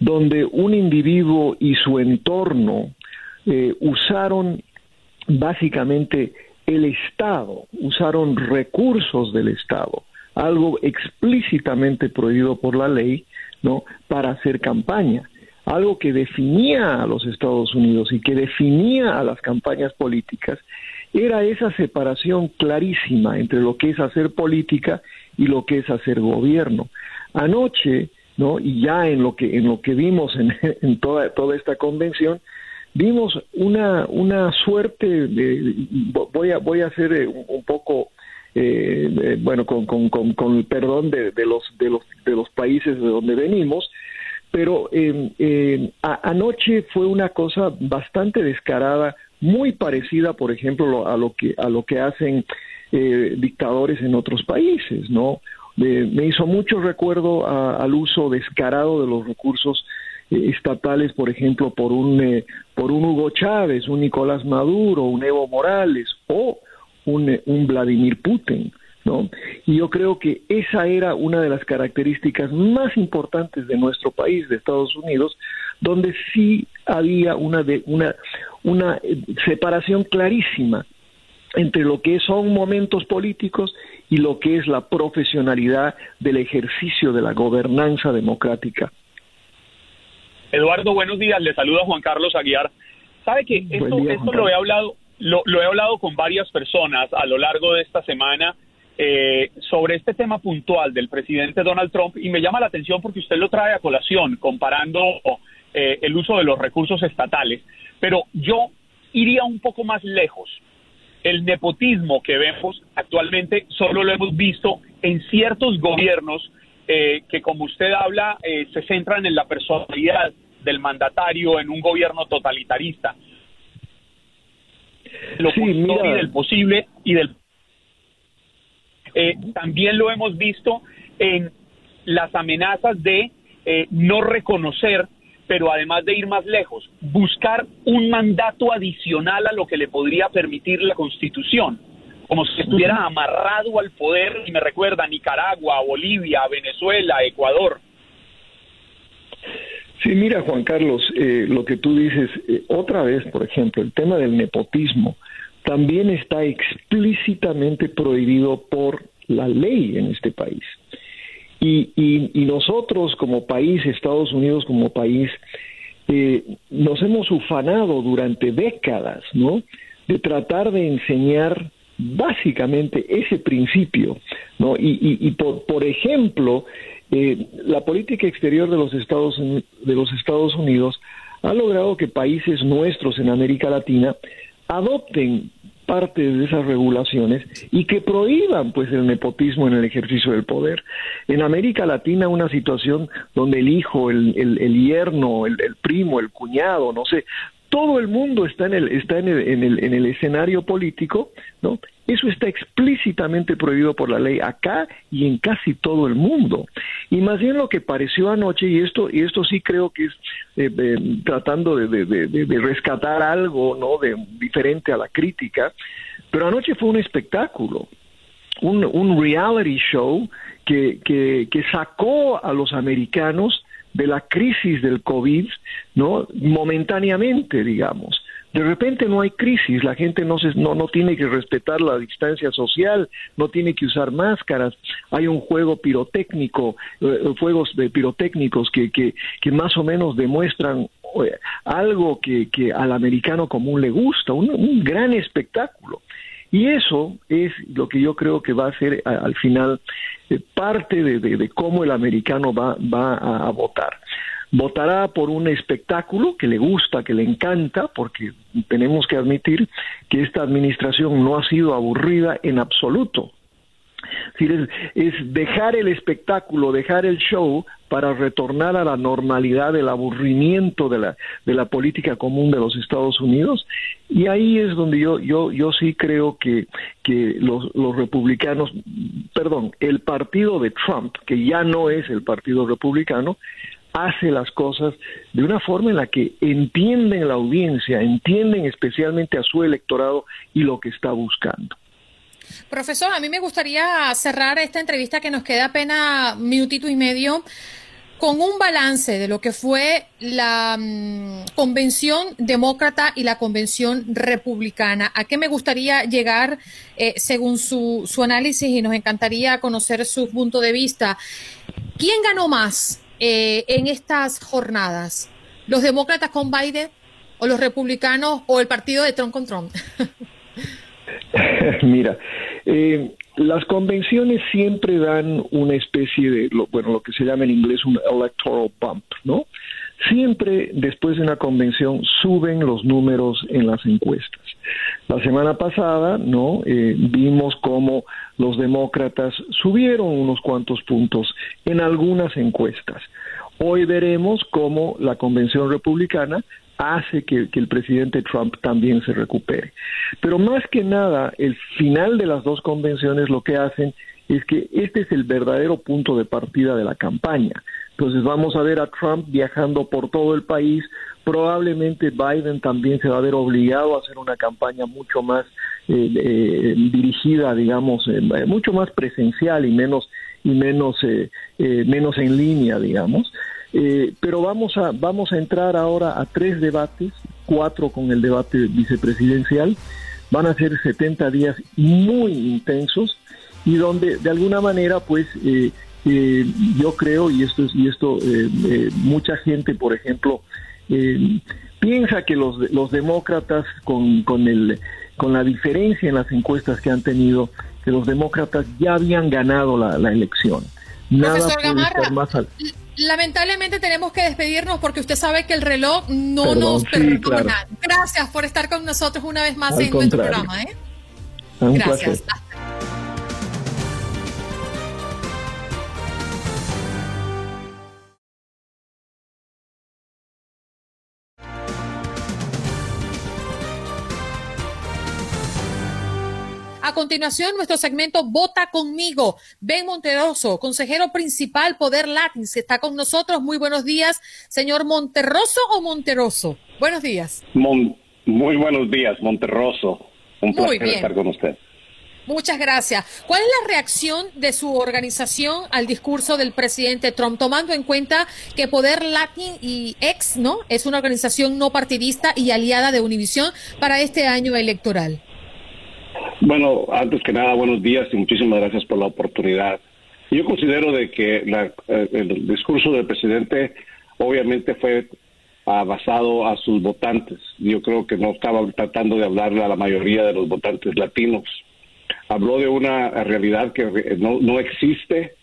donde un individuo y su entorno eh, usaron básicamente el Estado, usaron recursos del Estado, algo explícitamente prohibido por la ley, ¿no? Para hacer campaña, algo que definía a los Estados Unidos y que definía a las campañas políticas, era esa separación clarísima entre lo que es hacer política y lo que es hacer gobierno. Anoche, ¿no? Y ya en lo que en lo que vimos en, en toda toda esta convención, vimos una, una suerte de, voy a, voy a hacer eh, un, poco, eh, bueno, con, con, con, el perdón de, de, los, de, los, de los países de donde venimos, pero eh, anoche fue una cosa bastante descarada, muy parecida, por ejemplo, a lo que, a lo que hacen dictadores en otros países, ¿no? me hizo mucho recuerdo al uso descarado de los recursos estatales, por ejemplo, por un, eh, por un Hugo Chávez, un Nicolás Maduro, un Evo Morales o un, eh, un Vladimir Putin. ¿No? Y yo creo que esa era una de las características más importantes de nuestro país, de Estados Unidos, donde sí había una, de, una, una eh, separación clarísima entre lo que son momentos políticos y lo que es la profesionalidad del ejercicio de la gobernanza democrática Eduardo, buenos días. Le saluda Juan Carlos Aguiar. Sabe que esto, esto lo he hablado, lo, he hablado con varias personas a lo largo de esta semana eh, sobre este tema puntual del presidente Donald Trump y me llama la atención porque usted lo trae a colación comparando eh, el uso de los recursos estatales. Pero yo iría un poco más lejos. el nepotismo que vemos actualmente solo lo hemos visto en ciertos gobiernos eh, que, como usted habla, eh, se centran en la personalidad del mandatario en un gobierno totalitarista. Lo sí, y del posible y del... Eh, también lo hemos visto en las amenazas de no reconocer pero además de ir más lejos, buscar un mandato adicional a lo que le podría permitir la Constitución, como si estuviera amarrado al poder, y me recuerda Nicaragua, Bolivia, Venezuela, Ecuador. Sí, mira Juan Carlos, eh, lo que tú dices, eh, otra vez, por ejemplo, el tema del nepotismo también está explícitamente prohibido por la ley en este país. Y, y, nosotros como país, Estados Unidos como país, eh, nos hemos ufanado durante décadas, ¿no? De tratar de enseñar básicamente ese principio, ¿no? Y, y por, por, ejemplo, eh, la política exterior de los Estados de los Estados Unidos ha logrado que países nuestros en América Latina adopten parte de esas regulaciones y que prohíban pues el nepotismo en el ejercicio del poder. En América Latina una situación donde el hijo, el, el, yerno, el, el, primo, el cuñado, no sé, todo el mundo está en el, está en el, en el, en el escenario político, ¿no? Eso está explícitamente prohibido por la ley acá y en casi todo el mundo. Y más bien lo que pareció anoche, y esto, y esto sí creo que es eh, eh, tratando de, de, rescatar algo ¿no? de, diferente a la crítica, pero anoche fue un espectáculo, un, un reality show que, que, que sacó a los americanos de la crisis del COVID, ¿no? Momentáneamente, digamos. De repente no hay crisis, la gente no, se, no, no tiene que respetar la distancia social, no tiene que usar máscaras, hay un juego pirotécnico, eh, juegos de pirotécnicos que, que, que más o menos demuestran eh, algo que, que al americano común le gusta, un gran espectáculo. Y eso es lo que yo creo que va a ser al final eh, parte de, cómo el americano va, va a, votar. Votará por un espectáculo que le gusta, que le encanta, porque tenemos que admitir que esta administración no ha sido aburrida en absoluto es, dejar el espectáculo, dejar el show para retornar a la normalidad del aburrimiento de la, de la política común de los Estados Unidos. Y ahí es donde yo, yo, yo sí creo que, que los, los republicanos, perdón, el partido de Trump, que ya no es el partido republicano, hace las cosas de una forma en la que entienden la audiencia, entienden especialmente a su electorado y lo que está buscando. Profesor, a mí me gustaría cerrar esta entrevista que nos queda apenas minutito y medio con un balance de lo que fue la mm, convención demócrata y la convención republicana. ¿A qué me gustaría llegar eh, según su, su, análisis y nos encantaría conocer su punto de vista? ¿Quién ganó más eh, en estas jornadas? ¿Los demócratas con Biden o los republicanos o el partido de Trump con Trump? Mira, eh, las convenciones siempre dan una especie de, bueno, lo que se llama en inglés un electoral bump, ¿no? Siempre después de una convención suben los números en las encuestas. La semana pasada, ¿no? Eh, vimos cómo los demócratas subieron unos cuantos puntos en algunas encuestas. Hoy veremos cómo la convención republicana hace que, el presidente Trump también se recupere. Pero más que nada, el final de las dos convenciones lo que hacen es que este es el verdadero punto de partida de la campaña. Entonces vamos a ver a Trump viajando por todo el país. Probablemente Biden también se va a ver obligado a hacer una campaña mucho más eh, eh, dirigida, digamos, eh, mucho más presencial y menos y menos menos en línea, digamos. Eh, pero vamos a, vamos a entrar ahora a tres debates, cuatro con el debate vicepresidencial. Van a ser 70 días muy intensos y donde de alguna manera, pues, eh, eh, yo creo, y esto, y esto mucha gente, por ejemplo, piensa que los, los demócratas con, con, el, con la diferencia en las encuestas que han tenido, que los demócratas ya habían ganado la, la elección. Nada ser más. Lamentablemente tenemos que despedirnos porque usted sabe que el reloj no nos perdona. Gracias por estar con nosotros una vez más en nuestro programa. ¿eh? Un Gracias. A continuación, nuestro segmento Vota conmigo. Ben Monteroso, consejero principal Poder Latin, está con nosotros. Muy buenos días, señor Monterroso o Monteroso. Buenos días. muy buenos días, Monterroso. Un placer estar con usted. Muchas gracias. ¿Cuál es la reacción de su organización al discurso del presidente Trump, tomando en cuenta que Poder Latin y Ex, ¿no? Es una organización no partidista y aliada de Univisión para este año electoral. Bueno, antes que nada, buenos días y muchísimas gracias por la oportunidad. Yo considero de que eh, el discurso del presidente obviamente fue ah, basado a sus votantes. Yo creo que no estaba tratando de hablarle a la mayoría de los votantes latinos. Habló de una realidad que no, existe.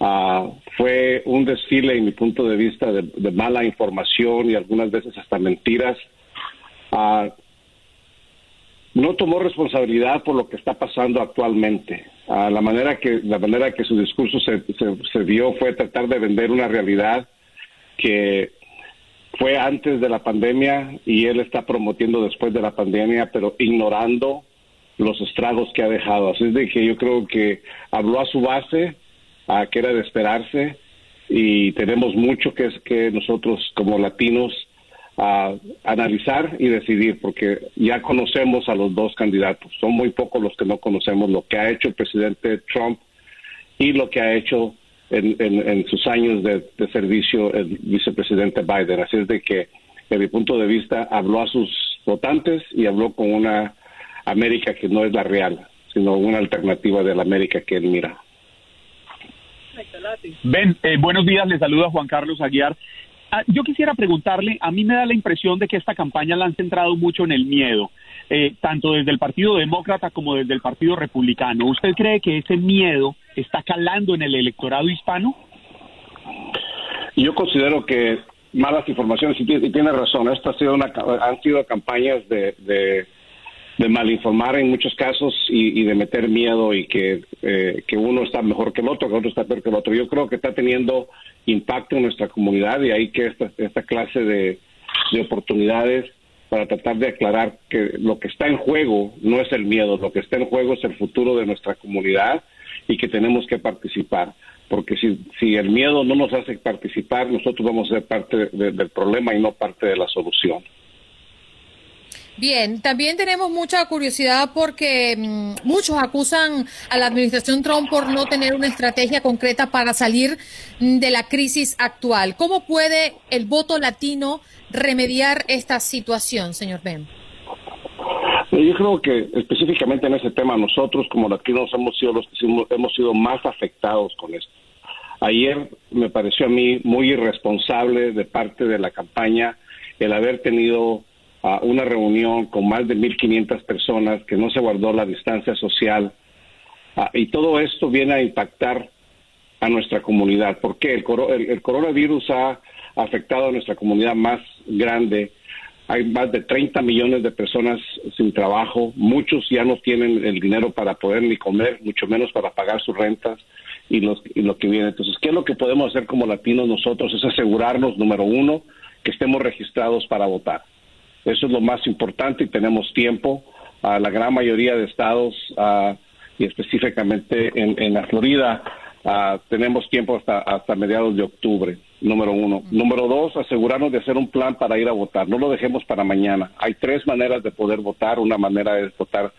Ah, fue un desfile, en mi punto de vista, de, mala información y algunas veces hasta mentiras. Uh, no tomó responsabilidad por lo que está pasando actualmente. la manera que la manera que su discurso se, se, dio fue tratar de vender una realidad que fue antes de la pandemia y él está promoviendo después de la pandemia, pero ignorando los estragos que ha dejado. Así es de que yo creo que habló a su base, a que era de esperarse, y tenemos mucho que es que nosotros como latinos a analizar y decidir, porque ya conocemos a los dos candidatos. Son muy pocos los que no conocemos lo que ha hecho el presidente Trump y lo que ha hecho en, sus años de, servicio el vicepresidente Biden. Así es de que, desde mi punto de vista, habló a sus votantes y habló con una América que no es la real, sino una alternativa de la América que él mira. Ben, eh, buenos días, le saluda Juan Carlos Aguiar. Ah, yo quisiera preguntarle, a mí me da la impresión de que esta campaña la han centrado mucho en el miedo, eh, tanto desde el Partido Demócrata como desde el Partido Republicano. ¿Usted cree que ese miedo está calando en el electorado hispano? Yo considero que malas informaciones, y tiene, razón, Estas ha sido una, han sido campañas de, malinformar en muchos casos y, de meter miedo y que, eh, que uno está mejor que el otro, que otro está peor que el otro. Yo creo que está teniendo impacto en nuestra comunidad y ahí que esta, esta clase de, oportunidades para tratar de aclarar que lo que está en juego no es el miedo, lo que está en juego es el futuro de nuestra comunidad y que tenemos que participar. Porque si, si el miedo no nos hace participar, nosotros vamos a ser parte del problema y no parte de la solución. Bien, también tenemos mucha curiosidad porque mm, muchos acusan a la administración Trump por no tener una estrategia concreta para salir de la crisis actual. ¿Cómo puede el voto latino remediar esta situación, señor Ben? Yo creo que específicamente en ese tema nosotros como latinos hemos sido los que hemos sido más afectados con esto. Ayer me pareció a mí muy irresponsable de parte de la campaña el haber tenido a una reunión con más de 1.500 personas, que no se guardó la distancia social. Ah, y todo esto viene a impactar a nuestra comunidad. ¿Por qué? El, el, coronavirus ha afectado a nuestra comunidad más grande. Hay más de 30 millones de personas sin trabajo. Muchos ya no tienen el dinero para poder ni comer, mucho menos para pagar sus rentas y, los, y lo que viene. Entonces, ¿qué es lo que podemos hacer como latinos nosotros? Es asegurarnos, número uno, que estemos registrados para votar. Eso es lo más importante y tenemos tiempo. a la gran mayoría de estados y específicamente en, la Florida tenemos tiempo hasta, hasta mediados de octubre, número uno. Número dos, asegurarnos de hacer un plan para ir a votar. No lo dejemos para mañana. Hay tres maneras de poder votar. Una manera es votar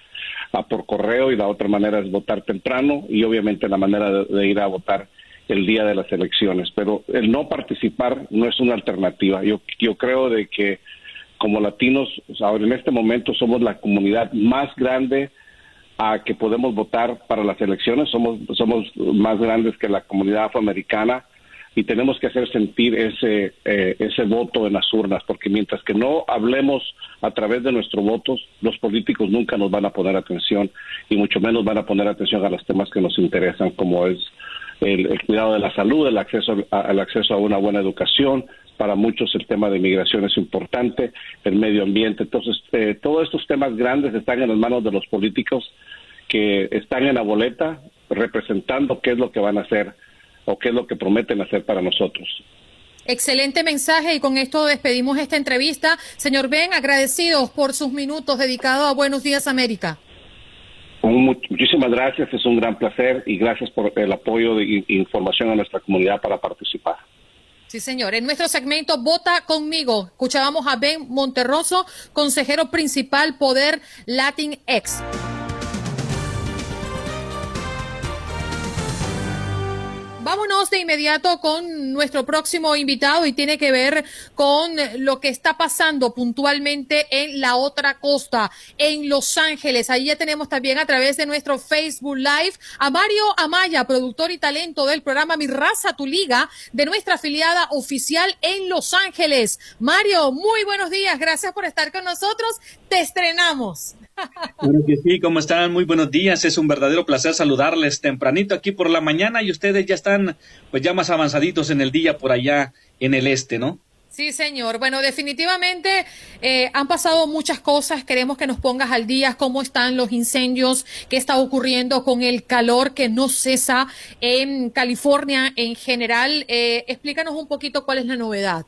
por correo y la otra manera es votar temprano y obviamente la manera de ir a votar el día de las elecciones. Pero el no participar no es una alternativa. Yo, yo creo de que como latinos, ahora en este momento somos la comunidad más grande a que podemos votar para las elecciones, somos, somos más grandes que la comunidad afroamericana y tenemos que hacer sentir ese, eh, ese voto en las urnas, porque mientras que no hablemos a través de nuestros votos, los políticos nunca nos van a poner atención y mucho menos van a poner atención a los temas que nos interesan, como es el, cuidado de la salud, el acceso, el acceso a una buena educación, para muchos el tema de migración es importante, el medio ambiente. Entonces, eh, todos estos temas grandes están en las manos de los políticos que están en la boleta representando qué es lo que van a hacer o qué es lo que prometen hacer para nosotros. Excelente mensaje y con esto despedimos esta entrevista. Señor Ben, agradecidos por sus minutos dedicados a Buenos Días América. Muchísimas gracias, es un gran placer y gracias por el apoyo de información a nuestra comunidad para participar. Sí, señor. En nuestro segmento Vota conmigo, escuchábamos a Ben Monterroso, consejero principal Poder Latin X. Vámonos de inmediato con nuestro próximo invitado y tiene que ver con lo que está pasando puntualmente en la otra costa, en Los Ángeles. Ahí ya tenemos también a través de nuestro Facebook Live a Mario Amaya, productor y talento del programa Mi Raza, Tu Liga, de nuestra afiliada oficial en Los Ángeles. Mario, muy buenos días. Gracias por estar con nosotros. Te estrenamos. Sí, ¿cómo están? Muy buenos días. Es un verdadero placer saludarles tempranito aquí por la mañana y ustedes ya están pues ya más avanzaditos en el día por allá en el este, ¿no? Sí, señor. Bueno, definitivamente eh, han pasado muchas cosas. Queremos que nos pongas al día cómo están los incendios, qué está ocurriendo con el calor que no cesa en California en general. Eh, explícanos un poquito cuál es la novedad.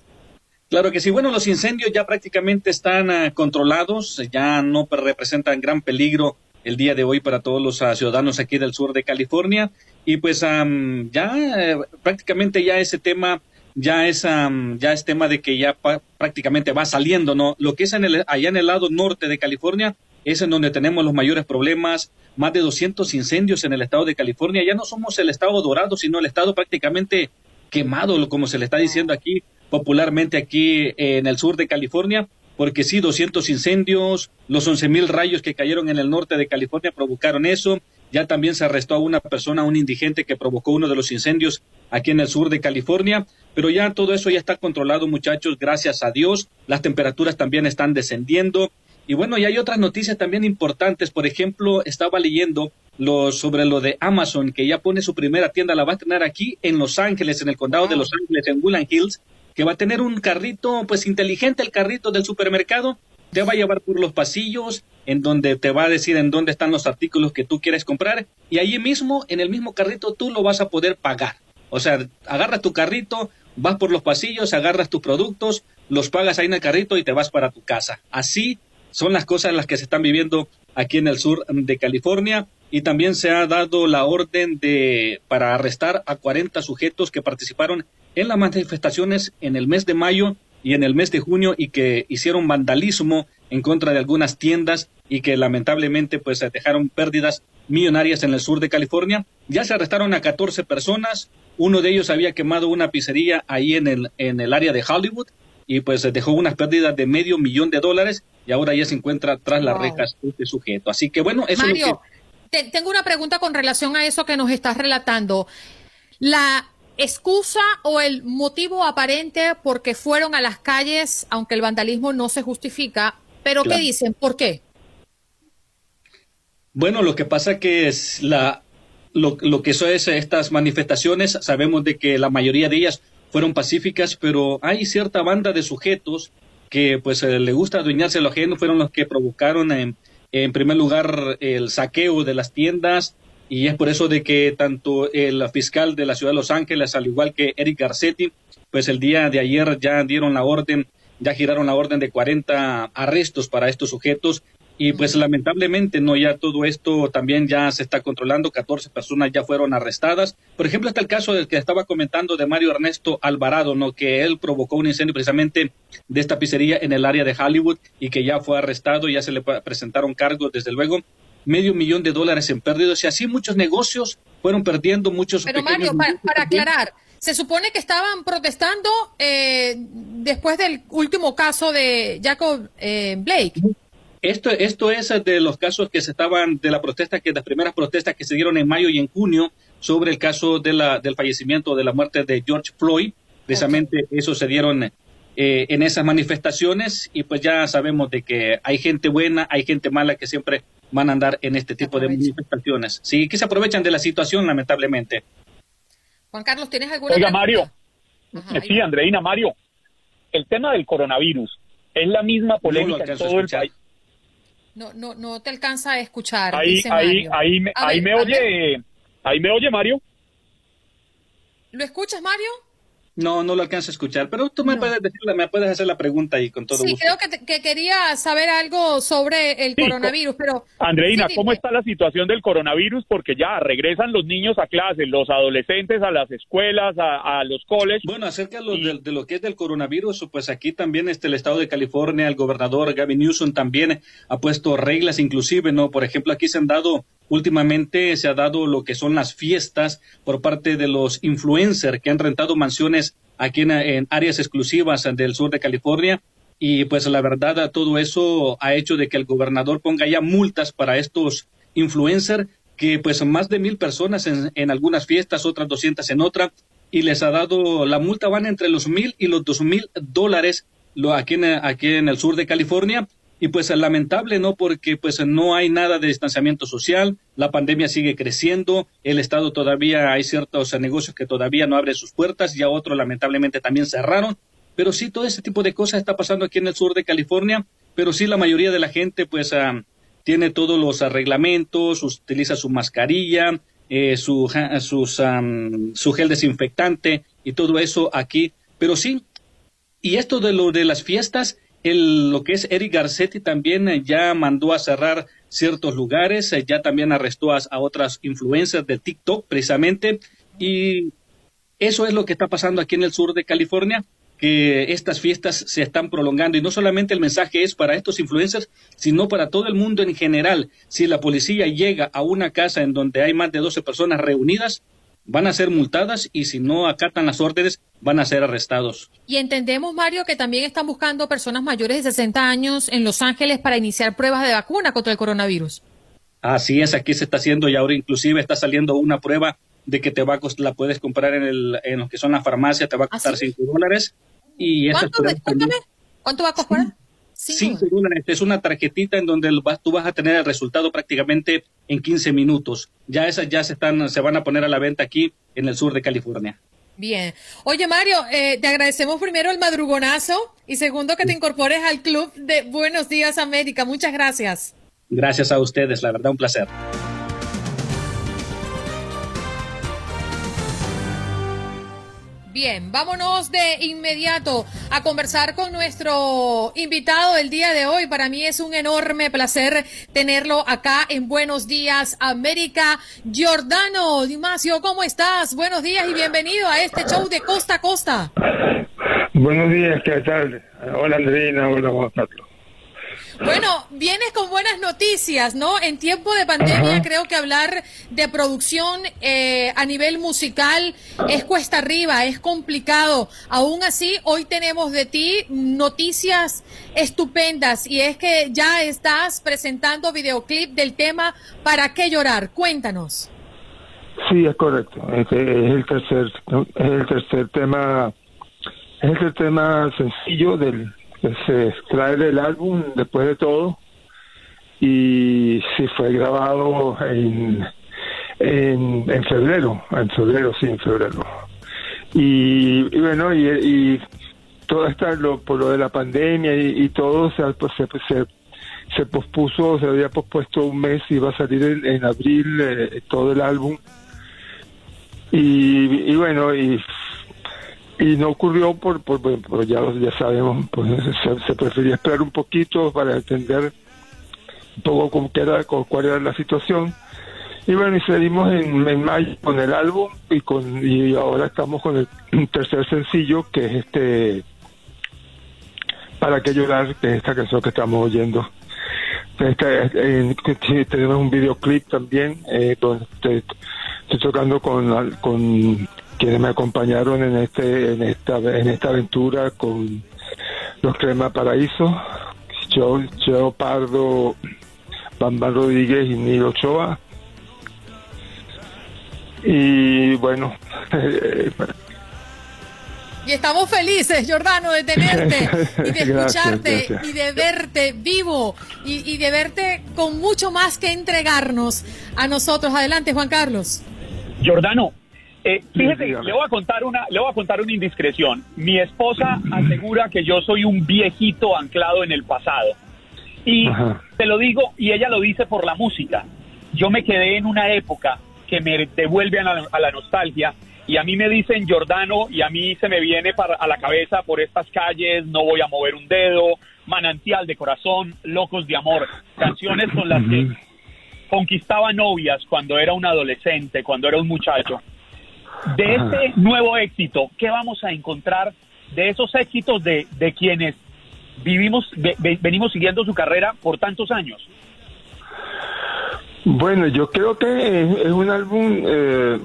Claro que sí. Bueno, los incendios ya prácticamente están ah, controlados, ya no representan gran peligro el día de hoy para todos los ah, ciudadanos aquí del sur de California. Y pues ya eh, prácticamente ya ese tema ya es, ya es tema de que ya prácticamente va saliendo, ¿no? Lo que es en el, allá en el lado norte de California es en donde tenemos los mayores problemas, más de 200 incendios en el estado de California. Ya no somos el estado dorado, sino el estado prácticamente quemado, como se le está diciendo aquí popularmente aquí en el sur de California, porque sí, 200 incendios, los 11 mil rayos que cayeron en el norte de California provocaron eso. Ya también se arrestó a una persona, un indigente que provocó uno de los incendios aquí en el sur de California. Pero ya todo eso ya está controlado, muchachos, gracias a Dios. Las temperaturas también están descendiendo. Y bueno, y hay otras noticias también importantes. Por ejemplo, estaba leyendo lo, sobre lo de Amazon, que ya pone su primera tienda, la va a tener aquí en Los Ángeles, en el condado de Los Ángeles, en Woodland Hills que va a tener un carrito, pues inteligente, el carrito del supermercado, te va a llevar por los pasillos, en donde te va a decir en dónde están los artículos que tú quieres comprar, y ahí mismo, en el mismo carrito, tú lo vas a poder pagar. O sea, agarras tu carrito, vas por los pasillos, agarras tus productos, los pagas ahí en el carrito y te vas para tu casa. Así son las cosas las que se están viviendo aquí en el sur de California y también se ha dado la orden de para arrestar a 40 sujetos que participaron en las manifestaciones en el mes de mayo y en el mes de junio y que hicieron vandalismo en contra de algunas tiendas y que lamentablemente pues dejaron pérdidas millonarias en el sur de California. Ya se arrestaron a 14 personas, uno de ellos había quemado una pizzería ahí en el, en el área de Hollywood y pues dejó unas pérdidas de medio millón de dólares y ahora ya se encuentra tras las rejas este sujeto. Así que bueno, eso es lo que... tengo una pregunta con relación a eso que nos estás relatando. La excusa o el motivo aparente porque fueron a las calles, aunque el vandalismo no se justifica, pero ¿qué dicen? ¿Por qué? Bueno, lo que pasa que es la lo, lo que son es estas manifestaciones, sabemos de que la mayoría de ellas fueron pacíficas, pero hay cierta banda de sujetos que pues eh, le gusta adueñarse lo ajeno, fueron los que provocaron en, en primer lugar el saqueo de las tiendas, y es por eso de que tanto el fiscal de la ciudad de Los Ángeles, al igual que Eric Garcetti, pues el día de ayer ya dieron la orden, ya giraron la orden de 40 arrestos para estos sujetos y pues lamentablemente no ya todo esto también ya se está controlando, 14 personas ya fueron arrestadas. Por ejemplo, está el caso del que estaba comentando de Mario Ernesto Alvarado, ¿no? que él provocó un incendio precisamente de esta pizzería en el área de Hollywood y que ya fue arrestado, ya se le presentaron cargos desde luego medio millón de dólares en pérdidas y así muchos negocios fueron perdiendo muchos. Pero Mario, para, aclarar, se supone que estaban protestando eh, después del último caso de Jacob eh, Blake. Esto, esto es de los casos que se estaban, de la protesta, que las primeras protestas que se dieron en mayo y en junio sobre el caso de la, del fallecimiento, de la muerte de George Floyd. Precisamente eso se dieron eh, en esas manifestaciones y pues ya sabemos de que hay gente buena, hay gente mala que siempre van a andar en este tipo de manifestaciones. Sí, que se aprovechan de la situación, lamentablemente. Juan Carlos, ¿tienes alguna Oiga, Mario. sí, Andreina, Mario. El tema del coronavirus es la misma polémica en todo el país. No, no, no te alcanza a escuchar. Ahí, ahí, ahí, me, ahí me oye, ahí me oye Mario. ¿Lo escuchas, Mario? No, no lo alcanzo a escuchar, pero tú me puedes decir, me puedes hacer la pregunta y con todo sí, gusto. Sí, creo que, quería saber algo sobre el coronavirus, pero... Andreina, ¿cómo está la situación del coronavirus? Porque ya regresan los niños a clases, los adolescentes a las escuelas, a, los coles. Bueno, acerca de, lo que es del coronavirus, pues aquí también este, el estado de California, el gobernador Gavin Newsom también ha puesto reglas inclusive, ¿no? Por ejemplo, aquí se han dado Últimamente se ha dado lo que son las fiestas por parte de los influencers que han rentado mansiones aquí en, áreas exclusivas del sur de California. Y pues la verdad, todo eso ha hecho de que el gobernador ponga ya multas para estos influencers, que pues más de mil personas en, algunas fiestas, otras doscientas en otra, y les ha dado, la multa van entre los mil y los dos mil dólares aquí, aquí en el sur de California y pues es lamentable, ¿no? Porque pues no hay nada de distanciamiento social, la pandemia sigue creciendo, el Estado todavía hay ciertos negocios que todavía no abren sus puertas, ya otros lamentablemente también cerraron, pero sí todo ese tipo de cosas está pasando aquí en el sur de California, pero sí la mayoría de la gente pues ah, tiene todos los reglamentos, utiliza su mascarilla, eh, su, sus, su gel desinfectante y todo eso aquí, pero sí, y esto de lo de las fiestas, lo que es Eric Garcetti también eh, ya mandó a cerrar ciertos lugares, eh, ya también arrestó a, otras influencers de TikTok precisamente y eso es lo que está pasando aquí en el sur de California que estas fiestas se están prolongando y no solamente el mensaje es para estos influencers, sino para todo el mundo en general. Si la policía llega a una casa en donde hay más de 12 personas reunidas, van a ser multadas y si no acatan las órdenes van a ser arrestados. Y entendemos, Mario, que también están buscando personas mayores de 60 años en Los Ángeles para iniciar pruebas de vacuna contra el coronavirus. Así es, aquí se está haciendo y ahora inclusive está saliendo una prueba de que te va a la puedes comprar en, el, en lo que son las farmacias, te va a costar ¿Ah, 5 dólares. Y ¿Cuánto, ¿Cuánto va a costar? Sí, Es una tarjetita en donde tú vas a tener el resultado prácticamente en 15 minutos. Ya esas ya se, están, se van a poner a la venta aquí en el sur de California. Bien. Oye, Mario, eh, te agradecemos primero el madrugonazo y segundo que te incorpores al club de Buenos Días América. Muchas gracias. Gracias a ustedes, la verdad, un placer. Bien, vámonos de inmediato a conversar con nuestro invitado del día de hoy. Para mí es un enorme placer tenerlo acá en Buenos Días América. Giordano Dimasio, ¿cómo estás? Buenos días y bienvenido a este show de Costa a Costa. Buenos días, ¿qué tal? Hola Andrina, hola Juan bueno, vienes con buenas noticias, ¿no? En tiempo de pandemia creo que hablar de producción eh, a nivel musical es cuesta arriba, es complicado. Aún así, hoy tenemos de ti noticias estupendas y es que ya estás presentando videoclip del tema ¿Para qué llorar? Cuéntanos. Sí, es correcto. Es, el tercer, es el tercer tema, es el tema sencillo del se extrae del álbum después de todo y sí fue grabado en, en, febrero, en febrero, sí, en febrero. Y, bueno, y, todo está lo, por lo de la pandemia y, todo se, pues, se, se, pospuso, se había pospuesto un mes y iba a salir en, abril eh, todo el álbum. Y, y bueno, y y no ocurrió por, por, ya, ya sabemos, pues se, prefería esperar un poquito para entender un poco cómo era, cuál era la situación. Y bueno, y salimos en, mayo con el álbum y con y ahora estamos con el tercer sencillo que es este Para que llorar, que es esta canción que estamos oyendo. tenemos un videoclip también eh, donde estoy, tocando con, con quienes me acompañaron en este en esta en esta aventura con los Crema Paraíso, yo, yo Pardo, Bambán Rodríguez y Nilo Ochoa. Y bueno, y estamos felices, Jordano, de tenerte y de escucharte y de verte vivo y, y, de verte con mucho más que entregarnos a nosotros. Adelante, Juan Carlos. Jordano, eh, fíjese, le voy a contar una, le voy a contar una indiscreción. Mi esposa asegura que yo soy un viejito anclado en el pasado. Y te lo digo, y ella lo dice por la música. Yo me quedé en una época que me devuelve a la, nostalgia y a mí me dicen Jordano y a mí se me viene para, a la cabeza por estas calles, no voy a mover un dedo, manantial de corazón, locos de amor, canciones con las que conquistaba novias cuando era un adolescente, cuando era un muchacho. De ese nuevo éxito, ¿qué vamos a encontrar de esos éxitos de, de quienes vivimos, venimos siguiendo su carrera por tantos años? Bueno, yo creo que es, un álbum eh,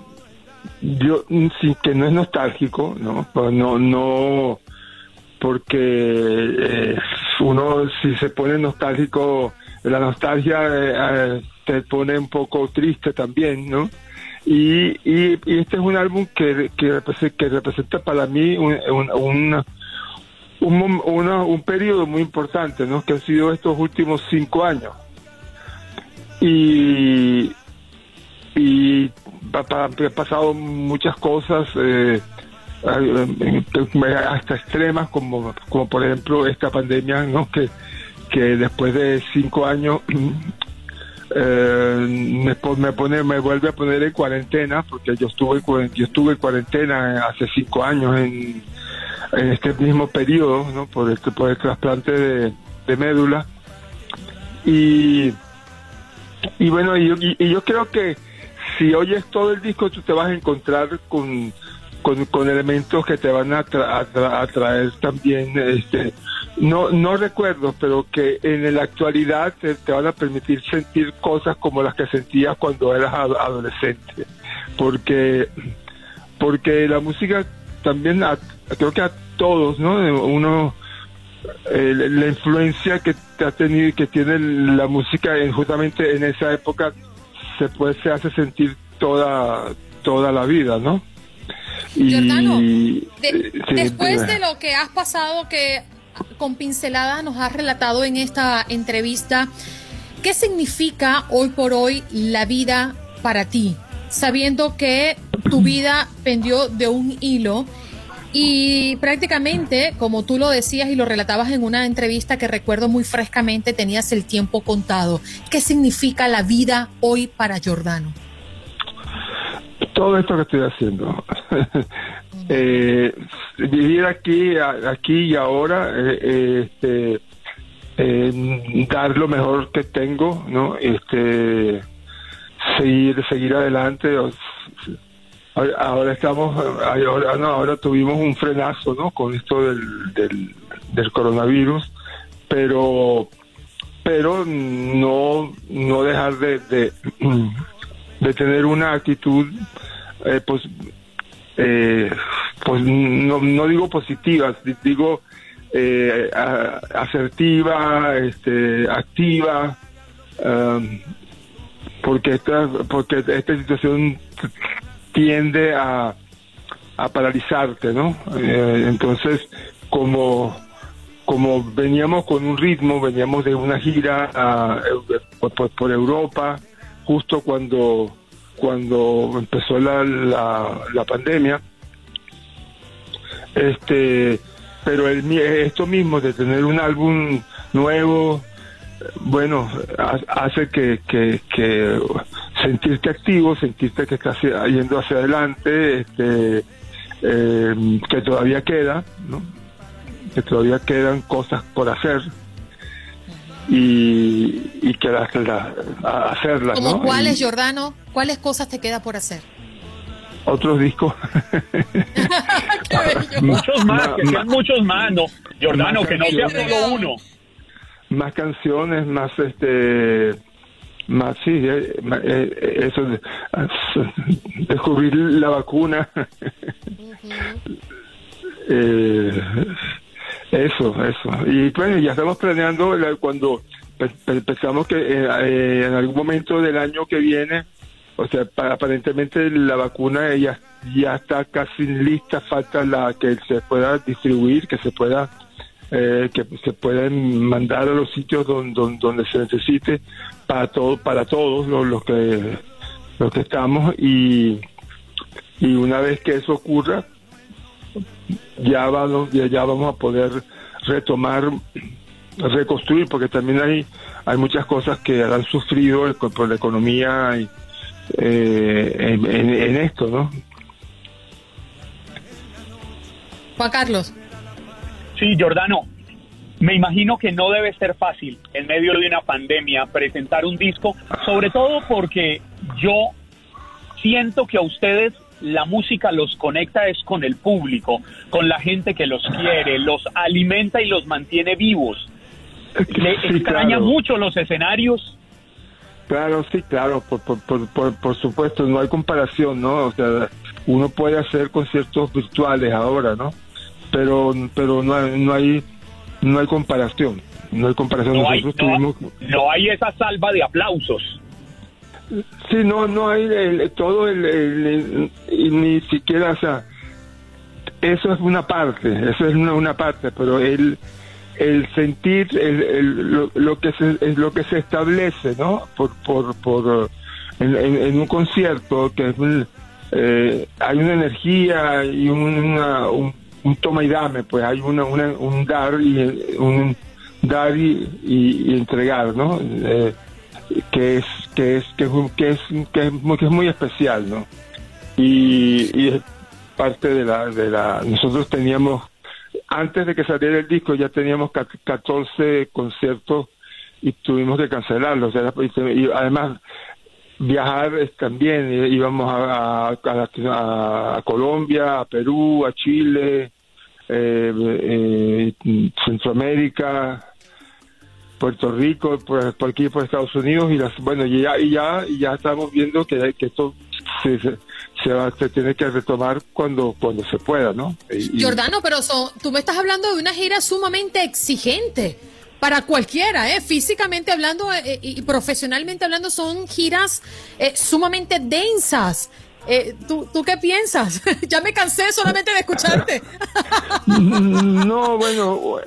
yo sí que no es nostálgico, no, pues no, no, porque eh, uno si se pone nostálgico, la nostalgia eh, te pone un poco triste también, ¿no? Y, y, este es un álbum que, que, representa, para mí un, un, un, un periodo muy importante, ¿no? Que han sido estos últimos cinco años. Y, y ha pasado muchas cosas eh, hasta extremas, como, como por ejemplo esta pandemia, ¿no? Que, que después de cinco años eh, me, me, pone, me vuelve a poner en cuarentena, porque yo estuve, yo estuve en cuarentena hace cinco años en en este mismo periodo, por, este, el trasplante de, médula. Y, y bueno, y, yo creo que si oyes todo el disco, tú te vas a encontrar con, con, elementos que te van a, traer también, este, no, no recuerdo, pero que en la actualidad te, van a permitir sentir cosas como las que sentías cuando eras adolescente. Porque, porque la música también creo que a todos, ¿no? Uno, eh, la influencia que ha tenido y que tiene la música en, justamente en esa época se puede, se hace sentir toda, toda la vida, ¿no? Y, eh, después de lo que has pasado, que con pinceladas nos has relatado en esta entrevista, ¿qué significa hoy por hoy la vida para ti? Sabiendo que tu vida pendió de un hilo y prácticamente, como tú lo decías y lo relatabas en una entrevista que recuerdo muy frescamente, tenías el tiempo contado. ¿Qué significa la vida hoy para Jordano? Todo esto que estoy haciendo. Eh, vivir aquí, aquí y ahora, eh, este, dar lo mejor que tengo, ¿no? Este, seguir, seguir adelante. Ahora estamos, ahora, no, ahora tuvimos un frenazo, ¿no? Con esto del, del, coronavirus, pero, pero no, no dejar de, de, tener una actitud, eh, pues, eh, pues no, no digo positiva, digo eh, asertiva, este, activa, um, porque esta, porque esta situación tiende a, a paralizarte, ¿no? Eh, entonces, como, como veníamos con un ritmo, veníamos de una gira por, Europa, justo cuando, cuando empezó la, la, pandemia, este, pero el, esto mismo de tener un álbum nuevo, bueno, hace que, que, que sentirte activo, sentirte que estás yendo hacia adelante, este, eh, que todavía queda, ¿no? que todavía quedan cosas por hacer y, y que las, hacerlas. ¿Como cuáles, Jordano? ¿Cuáles cosas te queda por hacer? Otros discos. muchos más, que sean muchos más, no. Jordano, que no sea solo uno. Más canciones, más este más sí, eh, eh, eso de, descubrir la vacuna. Eh, eso, eso. Y bueno, ya estamos planeando cuando pensamos que en algún momento del año que viene, o sea, aparentemente la vacuna ya, ya está casi lista, falta la que se pueda distribuir, que se pueda eh, que se pueden mandar a los sitios donde, donde, se necesite para todo, para todos los, que los que estamos y, y una vez que eso ocurra ya vamos ya, vamos a poder retomar reconstruir, porque también hay, hay muchas cosas que han sufrido por la economía y, eh, en, en esto, ¿no? Juan Carlos. Sí, Jordano, me imagino que no debe ser fácil en medio de una pandemia presentar un disco, sobre todo porque yo siento que a ustedes la música los conecta es con el público, con la gente que los quiere, los alimenta y los mantiene vivos. ¿Le extraña mucho los escenarios? Claro, sí, claro, por, por, por, por, supuesto, no hay comparación, ¿no? O sea, uno puede hacer conciertos virtuales ahora, ¿no? Pero, pero no hay, no hay, no hay comparación, no hay comparación. No hay, no hay esa salva de aplausos. Sí, no, no hay todo el, ni siquiera, o sea, eso es una parte, eso es una, una parte, pero el, el sentir el, lo, que se, es lo que se establece, ¿no? Por, por, por en, un concierto que es eh, hay una energía y una, un, toma y dame, pues hay una, un dar y un dar y, entregar, ¿no? Eh, que es que es que, que es que es, muy, que es muy especial, ¿no? Y, y es parte de la de la nosotros teníamos antes de que saliera el disco ya teníamos 14 conciertos y tuvimos que cancelarlos. Además, viajar también, íbamos a, a, Colombia, a Perú, a Chile, eh, eh, Centroamérica, Puerto Rico, por, por, aquí por Estados Unidos y las bueno y ya y ya y ya estamos viendo que, que esto se, se, va, se tiene que retomar cuando cuando se pueda, ¿no? Jordano, pero tú me estás hablando de una gira sumamente exigente para cualquiera, ¿eh? físicamente hablando eh, y profesionalmente hablando, son giras eh, sumamente densas. Eh, ¿tú, ¿Tú qué piensas? ya me cansé solamente de escucharte. no, bueno,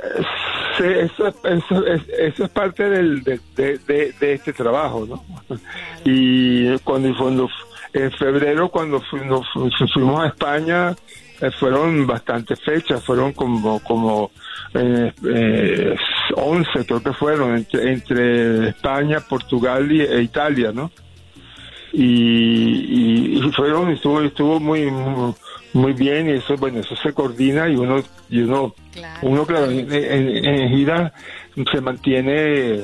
eso, eso, eso, es parte del, de, de, de, este trabajo, ¿no? Y cuando, cuando en febrero, cuando fuimos, fuimos a España, eh, fueron bastantes fechas, fueron como, como eh, eh, 11 creo que fueron, entre, entre España, Portugal y, e Italia, ¿no? Y, y, fueron, estuvo, estuvo muy, muy, bien y eso, bueno, eso se coordina y uno, y uno, uno claro, en, gira se mantiene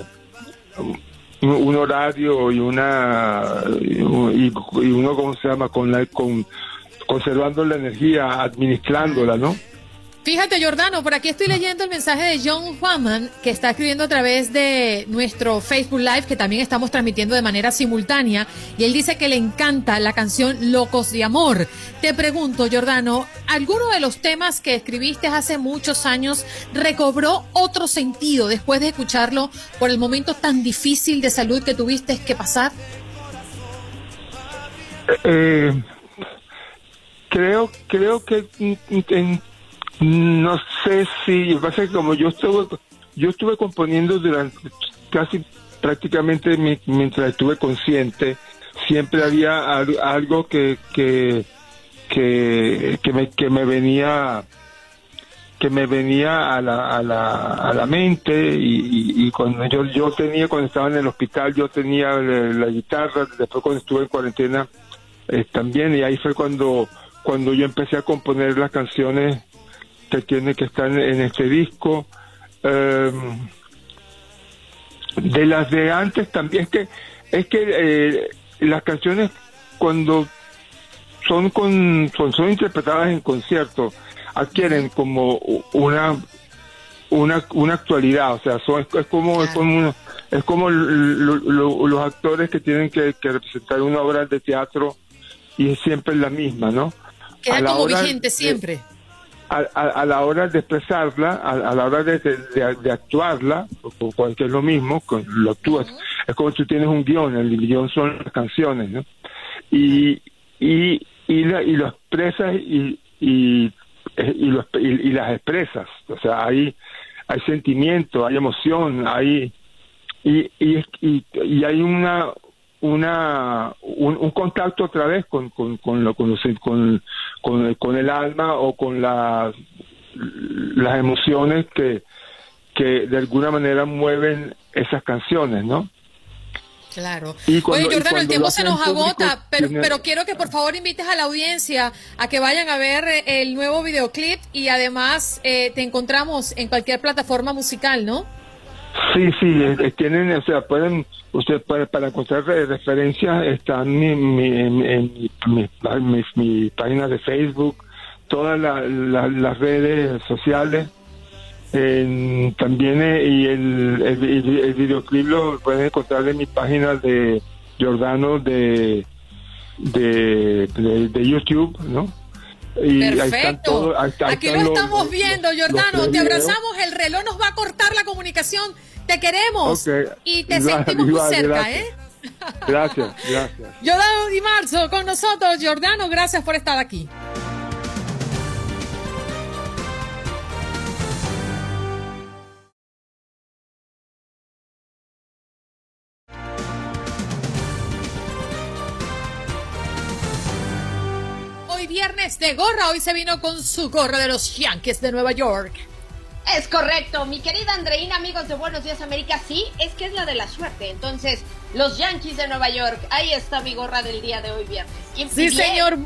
un, horario y una, y, uno, ¿cómo se llama? Con la, con, conservando la energía, administrándola, ¿no? Fíjate, Jordano, por aquí estoy leyendo el mensaje de John Juanman, que está escribiendo a través de nuestro Facebook Live, que también estamos transmitiendo de manera simultánea, y él dice que le encanta la canción Locos de Amor. Te pregunto, Jordano, ¿alguno de los temas que escribiste hace muchos años recobró otro sentido después de escucharlo por el momento tan difícil de salud que tuviste que pasar? Eh, creo, creo que en no sé si, pasa que como yo estuve, yo estuve componiendo durante casi prácticamente mientras estuve consciente, siempre había algo que, que, que, que, me, que me venía que me venía a la, a la, a la mente y, cuando yo, yo tenía, cuando estaba en el hospital, yo tenía la, guitarra, después cuando estuve en cuarentena eh, también, y ahí fue cuando, cuando yo empecé a componer las canciones que tiene que estar en este disco. Em, de las de antes también es que es que eh, las canciones cuando son con son, interpretadas en concierto adquieren como una una, una actualidad, o sea, son, es, como es como es como los actores que tienen que, representar una obra de teatro y es siempre la misma, ¿no? Queda como vigente siempre a, la hora de expresarla, a, la hora de, de, actuarla, o, que es lo mismo, lo actúas, es como tú tienes un guion, el guion son las canciones, ¿no? Y, y, y, y lo expresas y, y, y, y, las expresas, o sea, hay, hay sentimiento, hay emoción, hay... Y, y, y, hay una una un, contacto otra vez con con con, lo, con, con, con, el alma o con las las emociones que que de alguna manera mueven esas canciones, ¿no? Claro. Oye, Jordano, el tiempo se nos agota, pero, pero quiero que por favor invites a la audiencia a que vayan a ver eh, el nuevo videoclip y además eh, te encontramos en cualquier plataforma musical, ¿no? Sí, sí, eh, tienen, o sea, pueden, usted puede, para encontrar referencias, están en mi, mi, página de Facebook, todas las redes sociales también eh, y el, el, videoclip lo pueden encontrar en mi página de Jordano de, de, de, YouTube, ¿no? Y Perfecto. Aquí lo estamos viendo, Jordano. te abrazamos, el reloj nos va a cortar la comunicación. Te queremos y te sentimos muy cerca, ¿eh? Gracias, gracias. Jordano Di Marzo con nosotros. Jordano, gracias por estar aquí. Viernes de gorra. Hoy se vino con su gorra de los Yankees de Nueva York. Es correcto, mi querida Andreina, amigos de Buenos Días América, sí, es que es la de la suerte. Entonces, los Yankees de Nueva York, ahí está mi gorra del día de hoy viernes. Sí, señor.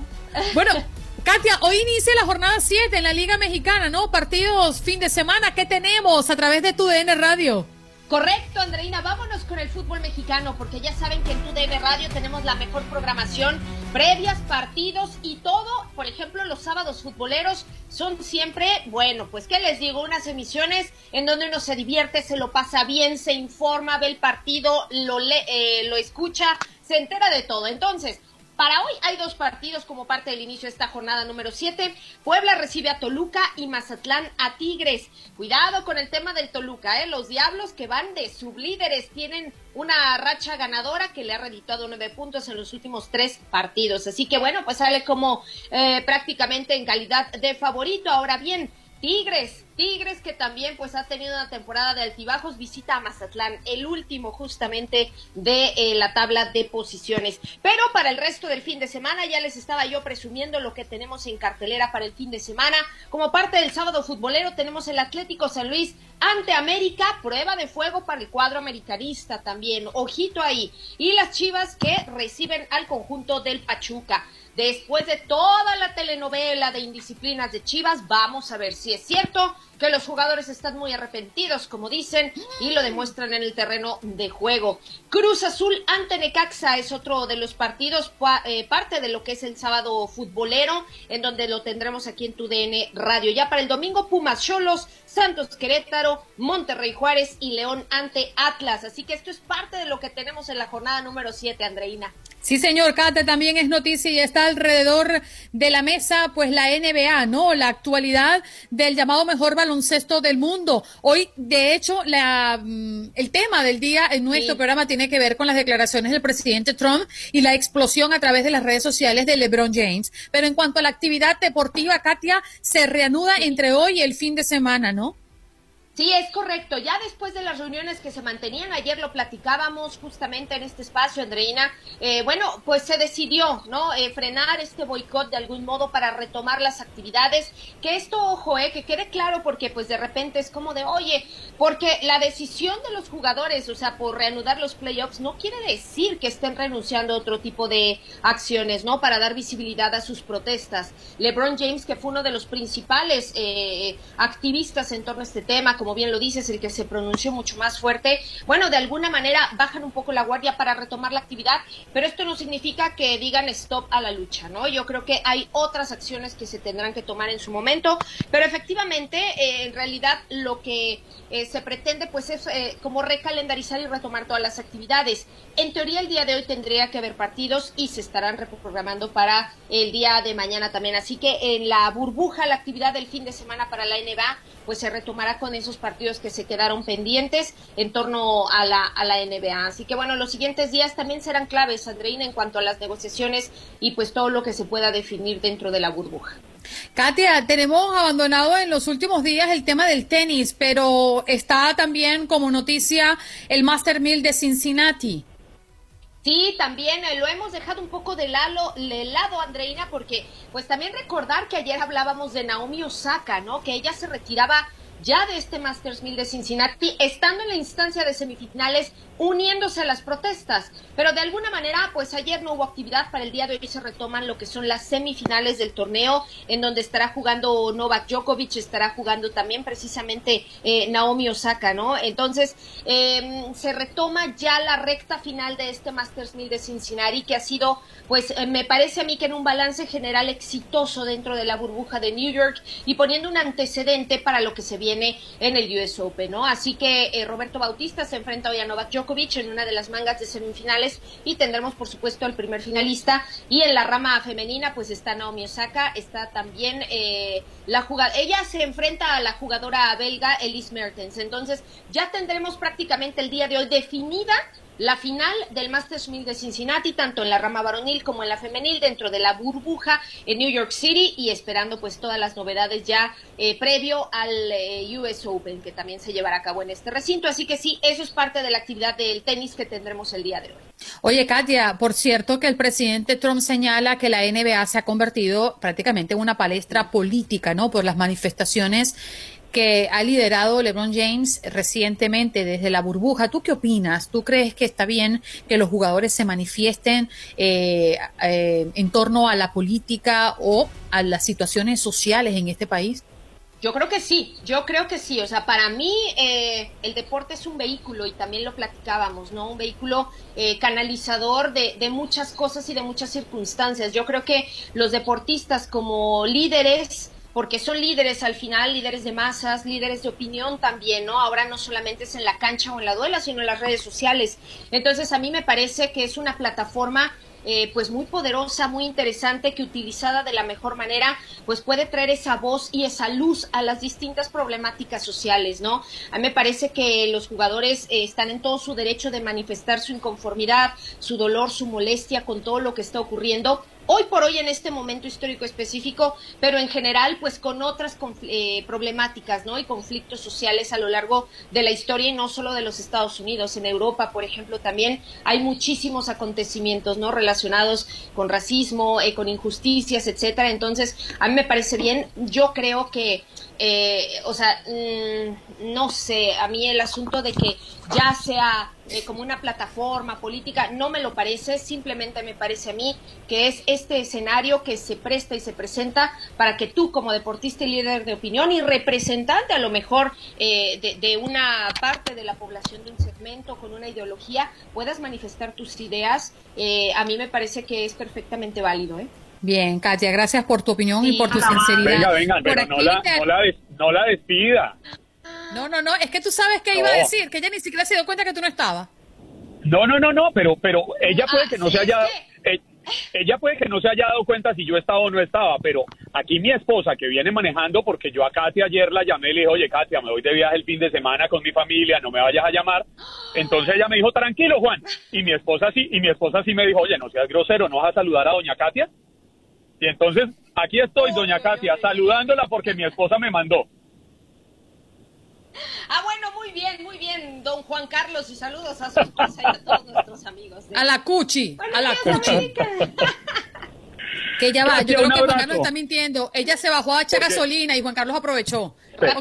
Bueno, Katia, hoy inicia la jornada 7 en la Liga Mexicana, ¿no? Partidos fin de semana, ¿qué tenemos a través de tu DN Radio? Correcto, Andreina. Vámonos con el fútbol mexicano, porque ya saben que en tu DB Radio tenemos la mejor programación, previas, partidos y todo. Por ejemplo, los sábados futboleros son siempre, bueno, pues qué les digo, unas emisiones en donde uno se divierte, se lo pasa bien, se informa, ve el partido, lo, eh, lo escucha, se entera de todo. Entonces, para hoy hay dos partidos como parte del inicio de esta jornada número 7. Puebla recibe a Toluca y Mazatlán a Tigres. Cuidado con el tema del Toluca, ¿eh? Los diablos que van de sublíderes tienen una racha ganadora que le ha reditado nueve puntos en los últimos tres partidos. Así que bueno, pues sale como eh, prácticamente en calidad de favorito. Ahora bien, Tigres Tigres que también pues ha tenido una temporada de altibajos, visita a Mazatlán, el último justamente de eh, la tabla de posiciones. Pero para el resto del fin de semana ya les estaba yo presumiendo lo que tenemos en cartelera para el fin de semana. Como parte del sábado futbolero tenemos el Atlético San Luis ante América, prueba de fuego para el cuadro americanista también, ojito ahí. Y las Chivas que reciben al conjunto del Pachuca. Después de toda la telenovela de indisciplinas de Chivas, vamos a ver si es cierto que los jugadores están muy arrepentidos, como dicen, y lo demuestran en el terreno de juego. Cruz Azul ante Necaxa es otro de los partidos, eh, parte de lo que es el sábado futbolero, en donde lo tendremos aquí en tu DN Radio. Ya para el domingo, Pumas Cholos, Santos Querétaro, Monterrey Juárez y León ante Atlas. Así que esto es parte de lo que tenemos en la jornada número 7, Andreina. Sí, señor, Cate, también es noticia y está alrededor de la mesa, pues la NBA, ¿no? La actualidad del llamado mejor baloncesto del mundo. Hoy, de hecho, la, mm, el tema del día en nuestro programa tiene que ver con las declaraciones del presidente Trump y la explosión a través de las redes sociales de LeBron James. Pero en cuanto a la actividad deportiva, Katia, se reanuda entre hoy y el fin de semana, ¿no? Sí, es correcto. Ya después de las reuniones que se mantenían, ayer lo platicábamos justamente en este espacio, Andreina, eh, bueno, pues se decidió, ¿no? Eh, frenar este boicot de algún modo para retomar las actividades. Que esto, ojo, eh, que quede claro porque pues de repente es como de, oye, porque la decisión de los jugadores, o sea, por reanudar los playoffs, no quiere decir que estén renunciando a otro tipo de acciones, ¿no? Para dar visibilidad a sus protestas. LeBron James, que fue uno de los principales eh, activistas en torno a este tema, como bien lo dices, el que se pronunció mucho más fuerte, bueno, de alguna manera bajan un poco la guardia para retomar la actividad, pero esto no significa que digan stop a la lucha, ¿no? Yo creo que hay otras acciones que se tendrán que tomar en su momento, pero efectivamente, eh, en realidad lo que eh, se pretende pues es eh, como recalendarizar y retomar todas las actividades. En teoría el día de hoy tendría que haber partidos y se estarán reprogramando para el día de mañana también, así que en la burbuja, la actividad del fin de semana para la NBA, pues se retomará con esos partidos que se quedaron pendientes en torno a la, a la NBA. Así que bueno, los siguientes días también serán claves, Andreina, en cuanto a las negociaciones y pues todo lo que se pueda definir dentro de la burbuja. Katia, tenemos abandonado en los últimos días el tema del tenis, pero está también como noticia el Master Mill de Cincinnati. Sí, también eh, lo hemos dejado un poco de lado, de lado, Andreina, porque pues también recordar que ayer hablábamos de Naomi Osaka, ¿no? Que ella se retiraba ya de este Masters 1000 de Cincinnati, estando en la instancia de semifinales, uniéndose a las protestas. Pero de alguna manera, pues ayer no hubo actividad, para el día de hoy se retoman lo que son las semifinales del torneo, en donde estará jugando Novak Djokovic, estará jugando también precisamente eh, Naomi Osaka, ¿no? Entonces, em, se retoma ya la recta final de este Masters 1000 de Cincinnati, que ha sido, pues eh, me parece a mí que en un balance general exitoso dentro de la burbuja de New York y poniendo un antecedente para lo que se viene en el US Open, ¿no? Así que eh, Roberto Bautista se enfrenta hoy a Novak Djokovic en una de las mangas de semifinales y tendremos, por supuesto, al primer finalista. Y en la rama femenina, pues está Naomi Osaka, está también eh, la jugadora, ella se enfrenta a la jugadora belga Elise Mertens. Entonces, ya tendremos prácticamente el día de hoy definida la final del Masters 1000 de Cincinnati, tanto en la rama varonil como en la femenil, dentro de la burbuja en New York City y esperando pues todas las novedades ya eh, previo al eh, US Open que también se llevará a cabo en este recinto. Así que sí, eso es parte de la actividad del tenis que tendremos el día de hoy. Oye, Katia, por cierto que el presidente Trump señala que la NBA se ha convertido prácticamente en una palestra política, ¿no? Por las manifestaciones que ha liderado LeBron James recientemente desde la burbuja. ¿Tú qué opinas? ¿Tú crees que está bien que los jugadores se manifiesten eh, eh, en torno a la política o a las situaciones sociales en este país? Yo creo que sí, yo creo que sí. O sea, para mí eh, el deporte es un vehículo y también lo platicábamos, ¿no? Un vehículo canalizador de, de, muchas cosas y de muchas circunstancias. Yo creo que los deportistas como líderes porque son líderes al final, líderes de masas, líderes de opinión también, ¿no? Ahora no solamente es en la cancha o en la duela, sino en las redes sociales. Entonces a mí me parece que es una plataforma eh, pues muy poderosa, muy interesante, que utilizada de la mejor manera, pues puede traer esa voz y esa luz a las distintas problemáticas sociales, ¿no? A mí me parece que los jugadores eh, están en todo su derecho de manifestar su inconformidad, su dolor, su molestia con todo lo que está ocurriendo hoy por hoy en este momento histórico específico, pero en general pues con otras eh, problemáticas, ¿no? Y conflictos sociales a lo largo de la historia y no solo de los Estados Unidos, en Europa, por ejemplo, también hay muchísimos acontecimientos, ¿no? Relacionados con racismo, eh, con injusticias, etcétera. Entonces, a mí me parece bien. Yo creo que eh, o sea, mm, no sé, a mí el asunto de que ya sea eh, como una plataforma política, no me lo parece, simplemente me parece a mí que es este escenario que se presta y se presenta para que tú como deportista y líder de opinión y representante a lo mejor eh, de, una parte de la población de un segmento con una ideología puedas manifestar tus ideas, a mí me parece que es perfectamente válido. ¿eh? Bien, Katia, gracias por tu opinión y por tu sinceridad. Venga, venga, pero no la, no, la despida. No, no, no, es que tú sabes qué iba a decir, que ella ni siquiera se dio cuenta que tú no estabas. No, no, no, no, pero, pero ella puede que no se haya... Eh, ella puede que no se haya dado cuenta si yo estaba o no estaba, pero aquí mi esposa que viene manejando, porque yo a Katia ayer la llamé y le dije, oye Katia, me voy de viaje el fin de semana con mi familia, no me vayas a llamar. Entonces ella me dijo, tranquilo Juan. Y mi esposa sí, y mi esposa sí me dijo, oye, no seas grosero, ¿no vas a saludar a doña Katia? Y entonces aquí estoy, doña Katia, saludándola porque mi esposa me mandó. Ah, bueno, muy bien, muy bien, don Juan Carlos, y saludos a su esposa y a todos nuestros amigos. A la Cuchi, a la Cuchi. que ella va, yo creo que Juan Carlos está mintiendo. Ella se bajó a echar gasolina y Juan Carlos aprovechó. ¿Será,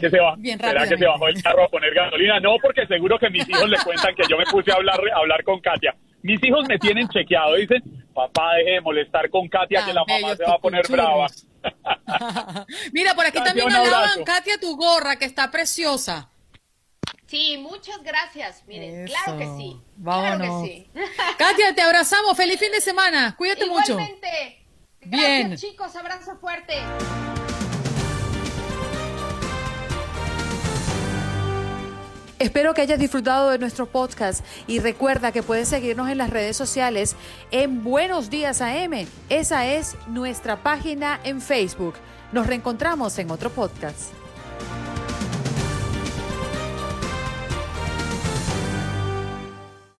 que se va, ¿será que se bajó el carro a poner gasolina? No, porque seguro que mis hijos le cuentan que yo me puse a hablar, a hablar con Katia. Mis hijos me tienen chequeado, dicen, papá, deje de molestar con Katia, que la mamá se va a poner brava. Mira, por aquí también hablaban, Katia, tu gorra, que está preciosa. Sí, muchas gracias. Miren, claro que sí. Vámonos. Claro que sí. Katia, te abrazamos. Feliz fin de semana. Cuídate mucho. Igualmente. Bien. chicos. Abrazo fuerte. Espero que hayas disfrutado de nuestro podcast y recuerda que puedes seguirnos en las redes sociales en Buenos Días AM. Esa es nuestra página en Facebook. Nos reencontramos en otro podcast.